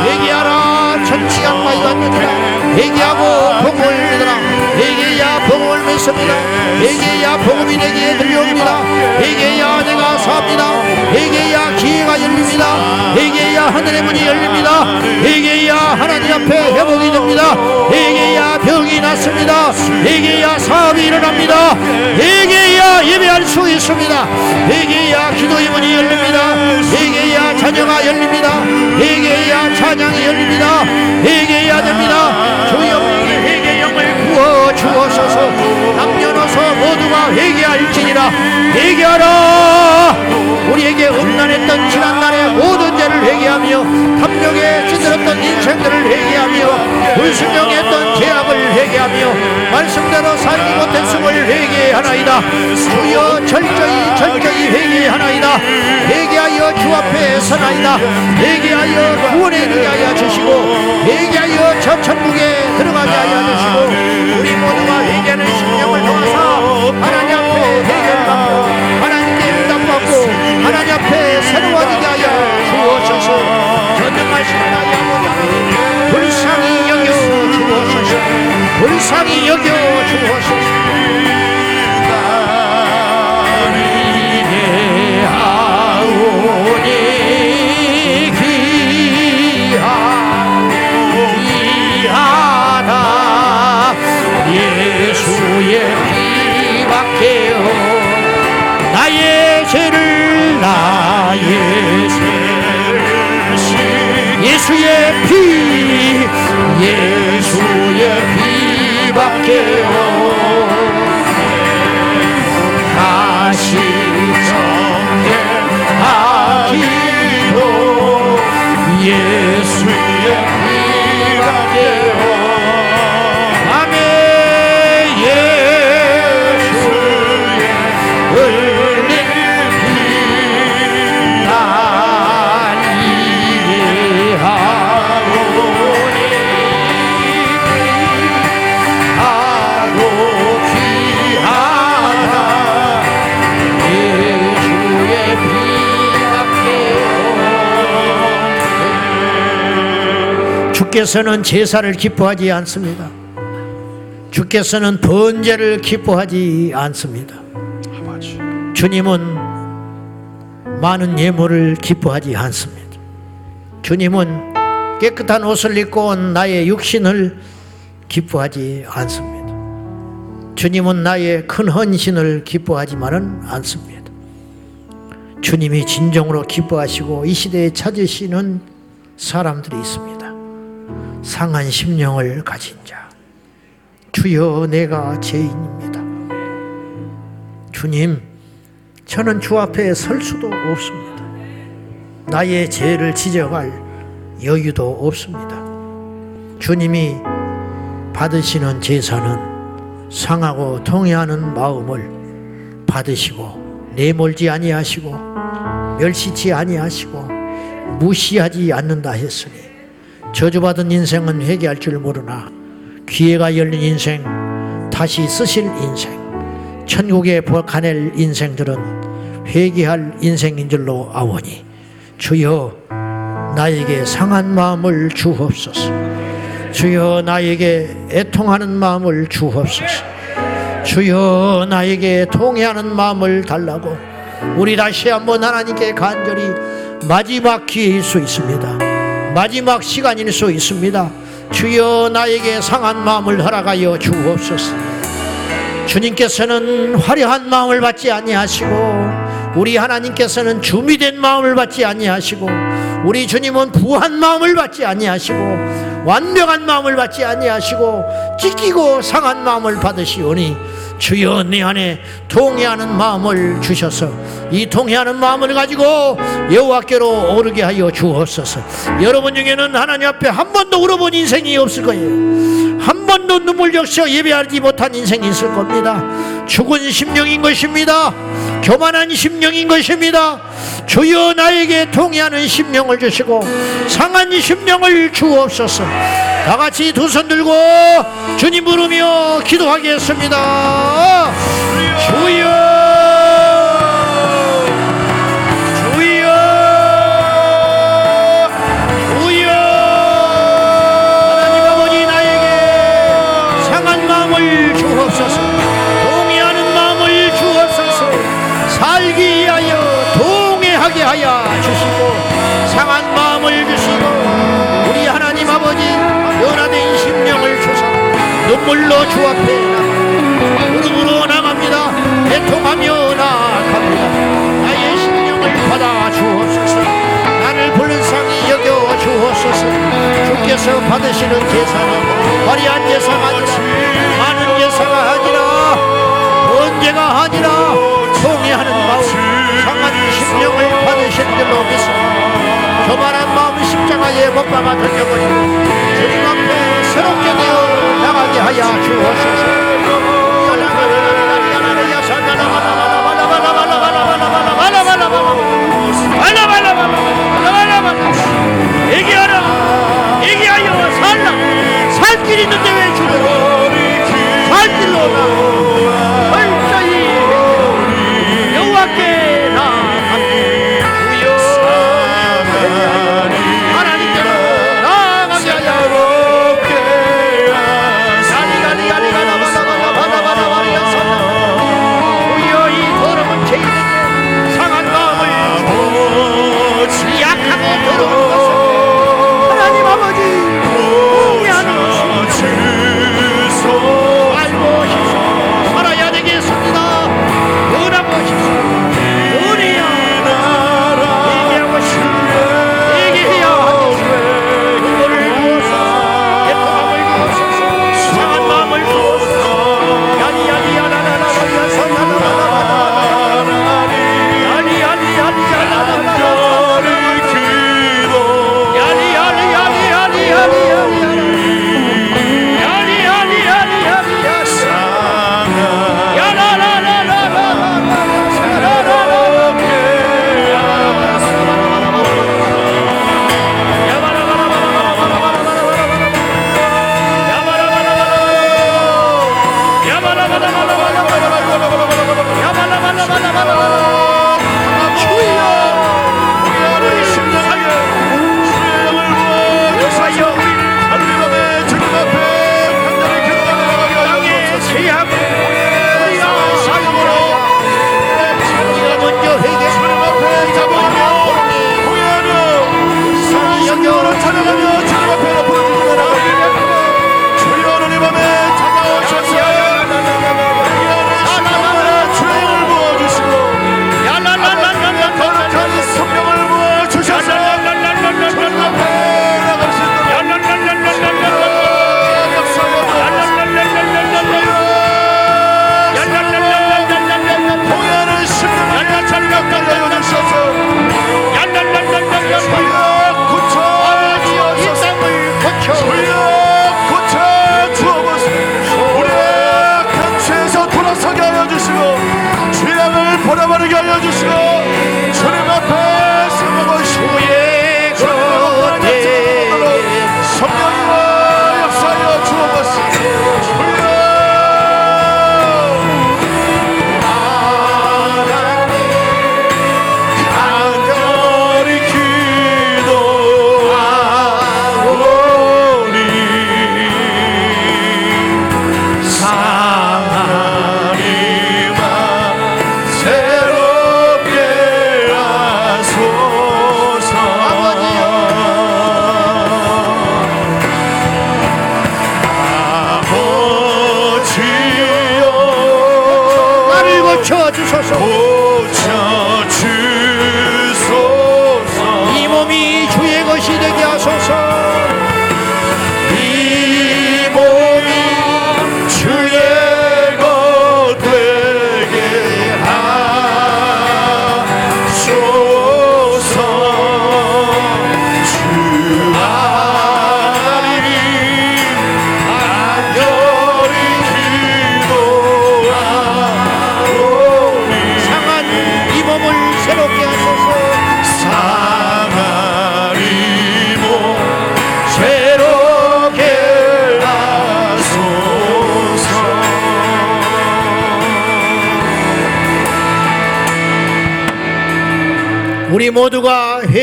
회개하라 천지가 마이받느니라. 회개하고 복을 믿으라. 회개야 복을 믿습니다. 회개야 복음이 내게 들려옵니다. 회개야 내가 삽니다. 회개야 기회가 열립니다. 회개야 하늘의 문이 열립니다. 회개야 하나님 앞에 회복이 됩니다. 회개야 병이 났습니다. 회개야 사업이 일어납니다. 회개 야 예배할 수 있습니다. 회개야 기도의 문이 열립니다. 회개야 자녀가 열립니다. 회개야 찬양이 열립니다. 회개해야 됩니다. 주여 회개 영을 부어 주옵소서. 남녀노소 모두가 회개할지니라. 회개하라. 우리에게 음란했던 지난날의 모든 죄를 회개하며 탐욕에 찌들었던 인생들을 회개하며 불순종했던 죄악을 회개하며 말씀대로 살지 못했음을 회개하나이다. 주여 철저히 철저히 회개하나이다. 회개하여 주 앞에 서나이다. 회개하여 구원에 이르게 하여 주시고 회개하여 저 천국에 들어가게 하여 주시고 우리 모두가 회개하는 심령을 통하사 하나님 앞에 회개를 받고 하나님께 응답받고 하나님 앞에 새로워지게 하여 주옵소서 전능하신 나의 아버지 불쌍히 여겨 주옵소서 불쌍히 여겨 주옵소서 예수의 피 예수의 피밖에요 다시 정결하기로 예수의 피 주께서는 제사를 기뻐하지 않습니다 주께서는 번제를 기뻐하지 않습니다 주님은 많은 예물을 기뻐하지 않습니다. 주님은 깨끗한 옷을 입고 온 나의 육신을 기뻐하지 않습니다. 주님은 나의 큰 헌신을 기뻐하지만은 않습니다. 주님이 진정으로 기뻐하시고 이 시대에 찾으시는 사람들이 있습니다. 상한 심령을 가진 자. 주여 내가 죄인입니다. 주님, 저는 주 앞에 설 수도 없습니다. 나의 죄를 지적할 여유도 없습니다. 주님이 받으시는 제사는 상하고 통회하는 마음을 받으시고 내몰지 아니하시고 멸시치 아니하시고 무시하지 않는다 했으니 저주받은 인생은 회개할 줄 모르나 기회가 열린 인생 다시 쓰실 인생 천국에 가낼 인생들은 회개할 인생인 줄로 아오니 주여 나에게 상한 마음을 주옵소서. 주여 나에게 애통하는 마음을 주옵소서. 주여 나에게 통해하는 마음을 달라고 우리 다시 한번 하나님께 간절히 마지막 기회일 수 있습니다 마지막 시간일 수 있습니다. 주여 나에게 상한 마음을 허락하여 주옵소서. 주님께서는 화려한 마음을 받지 아니하시고 우리 하나님께서는 준비된 마음을 받지 아니하시고 우리 주님은 부한 마음을 받지 아니하시고 완벽한 마음을 받지 아니하시고 찢기고 상한 마음을 받으시오니 주여 내 안에 통회하는 마음을 주셔서 이 통회하는 마음을 가지고 여호와께로 오르게 하여 주옵소서. 여러분 중에는 하나님 앞에 한 번도 울어본 인생이 없을 거예요. 한 번도 눈물 적셔 예배하지 못한 인생이 있을 겁니다. 죽은 심령인 것입니다. 교만한 심령인 것입니다. 주여 나에게 통해하는 심령을 주시고 상한 심령을 주옵소서. 다 같이 두 손 들고 주님 부르며 기도하겠습니다. 주여. 눈물로 주 앞에 무릎으로 나갑니다. 애통하며 나갑니다. 나의 심령을 받아 주옵소서. 나를 불쌍히 여겨 주옵소서. 주께서 받으시는 제사는 화려한 제사가 아니라 많은 제사가 아니라 언제가 아니라 통해하는 마음 상한 심령을 받으신 줄로 믿습니다. 교만한 마음 십자가에 못 박아 던져버리고 주님 앞에 새롭게 되어 나가게 하여 주옵소서. 살길 있는데 왜 죽어 살 길로 나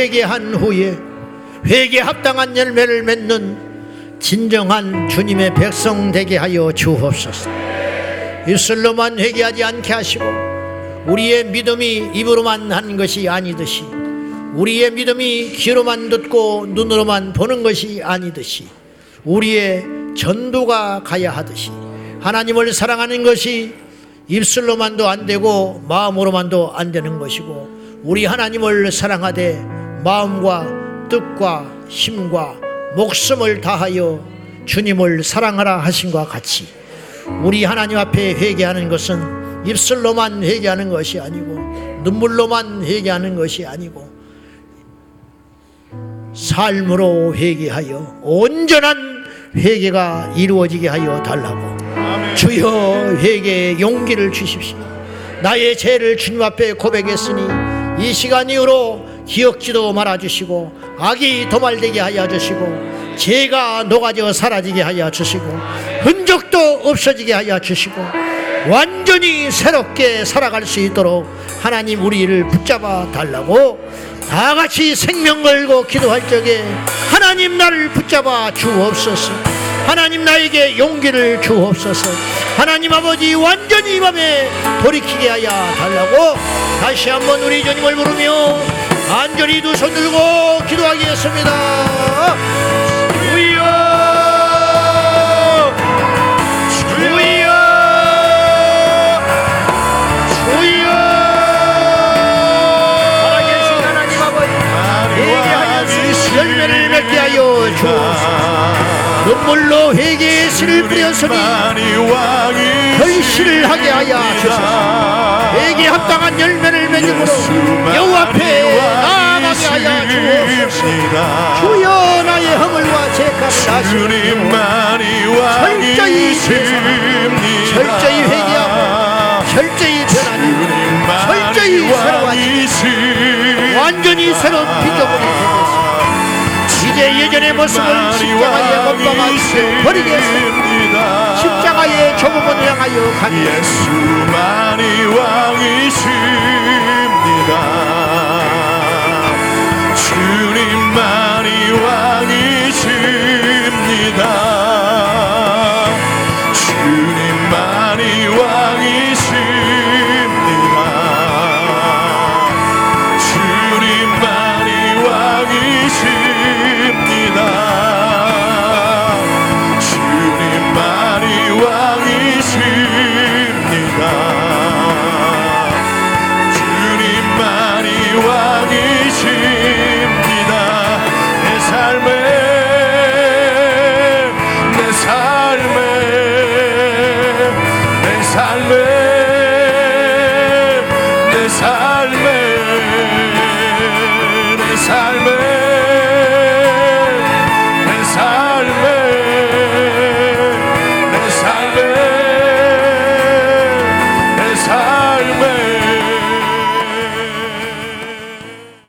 회개한 후에 회개 합당한 열매를 맺는 진정한 주님의 백성 되게 하여 주옵소서. 입술로만 회개하지 않게 하시고 우리의 믿음이 입으로만 한 것이 아니듯이 우리의 믿음이 귀로만 듣고 눈으로만 보는 것이 아니듯이 우리의 전도가 가야 하듯이 하나님을 사랑하는 것이 입술로만도 안 되고 마음으로만도 안 되는 것이고 우리 하나님을 사랑하되 마음과 뜻과 힘과 목숨을 다하여 주님을 사랑하라 하신 것 같이 우리 하나님 앞에 회개하는 것은 입술로만 회개하는 것이 아니고 눈물로만 회개하는 것이 아니고 삶으로 회개하여 온전한 회개가 이루어지게 하여 달라고. 주여 회개의 용기를 주십시오. 나의 죄를 주님 앞에 고백했으니 이 시간 이후로 기억지도 말아주시고 악이 도말되게 하여 주시고 죄가 녹아져 사라지게 하여 주시고 흔적도 없어지게 하여 주시고 완전히 새롭게 살아갈 수 있도록 하나님 우리를 붙잡아 달라고 다 같이 생명 걸고 기도할 적에 하나님 나를 붙잡아 주옵소서. 하나님 나에게 용기를 주옵소서. 하나님 아버지 완전히 이 밤에 돌이키게 하여 달라고 다시 한번 우리 주님을 부르며 간절히 두 손 들고 기도하겠습니다. 주여! 주여! 주여! 살아계신 하나님 아버지 회개하여 열매를 맺게 하여 주옵소서 눈물로 회개의 씨를 뿌렸으니 결실을 하게 하여 주소서. 회개 합당한 열매를 맺음으로 여호와 앞에 나아가게 하여 주옵소서. 주여 나의 허물과 죄값을 하시고 철저히 철저히 회개하고 철저히 변하니 철저히 새로워지고 완전히 새로운 피조물이 되겠습니다 이제 예전의 모습을 십자가에 못 박아 버리겠습니다. 십자가의 조국을 향하여 가니 예수만이 왕이십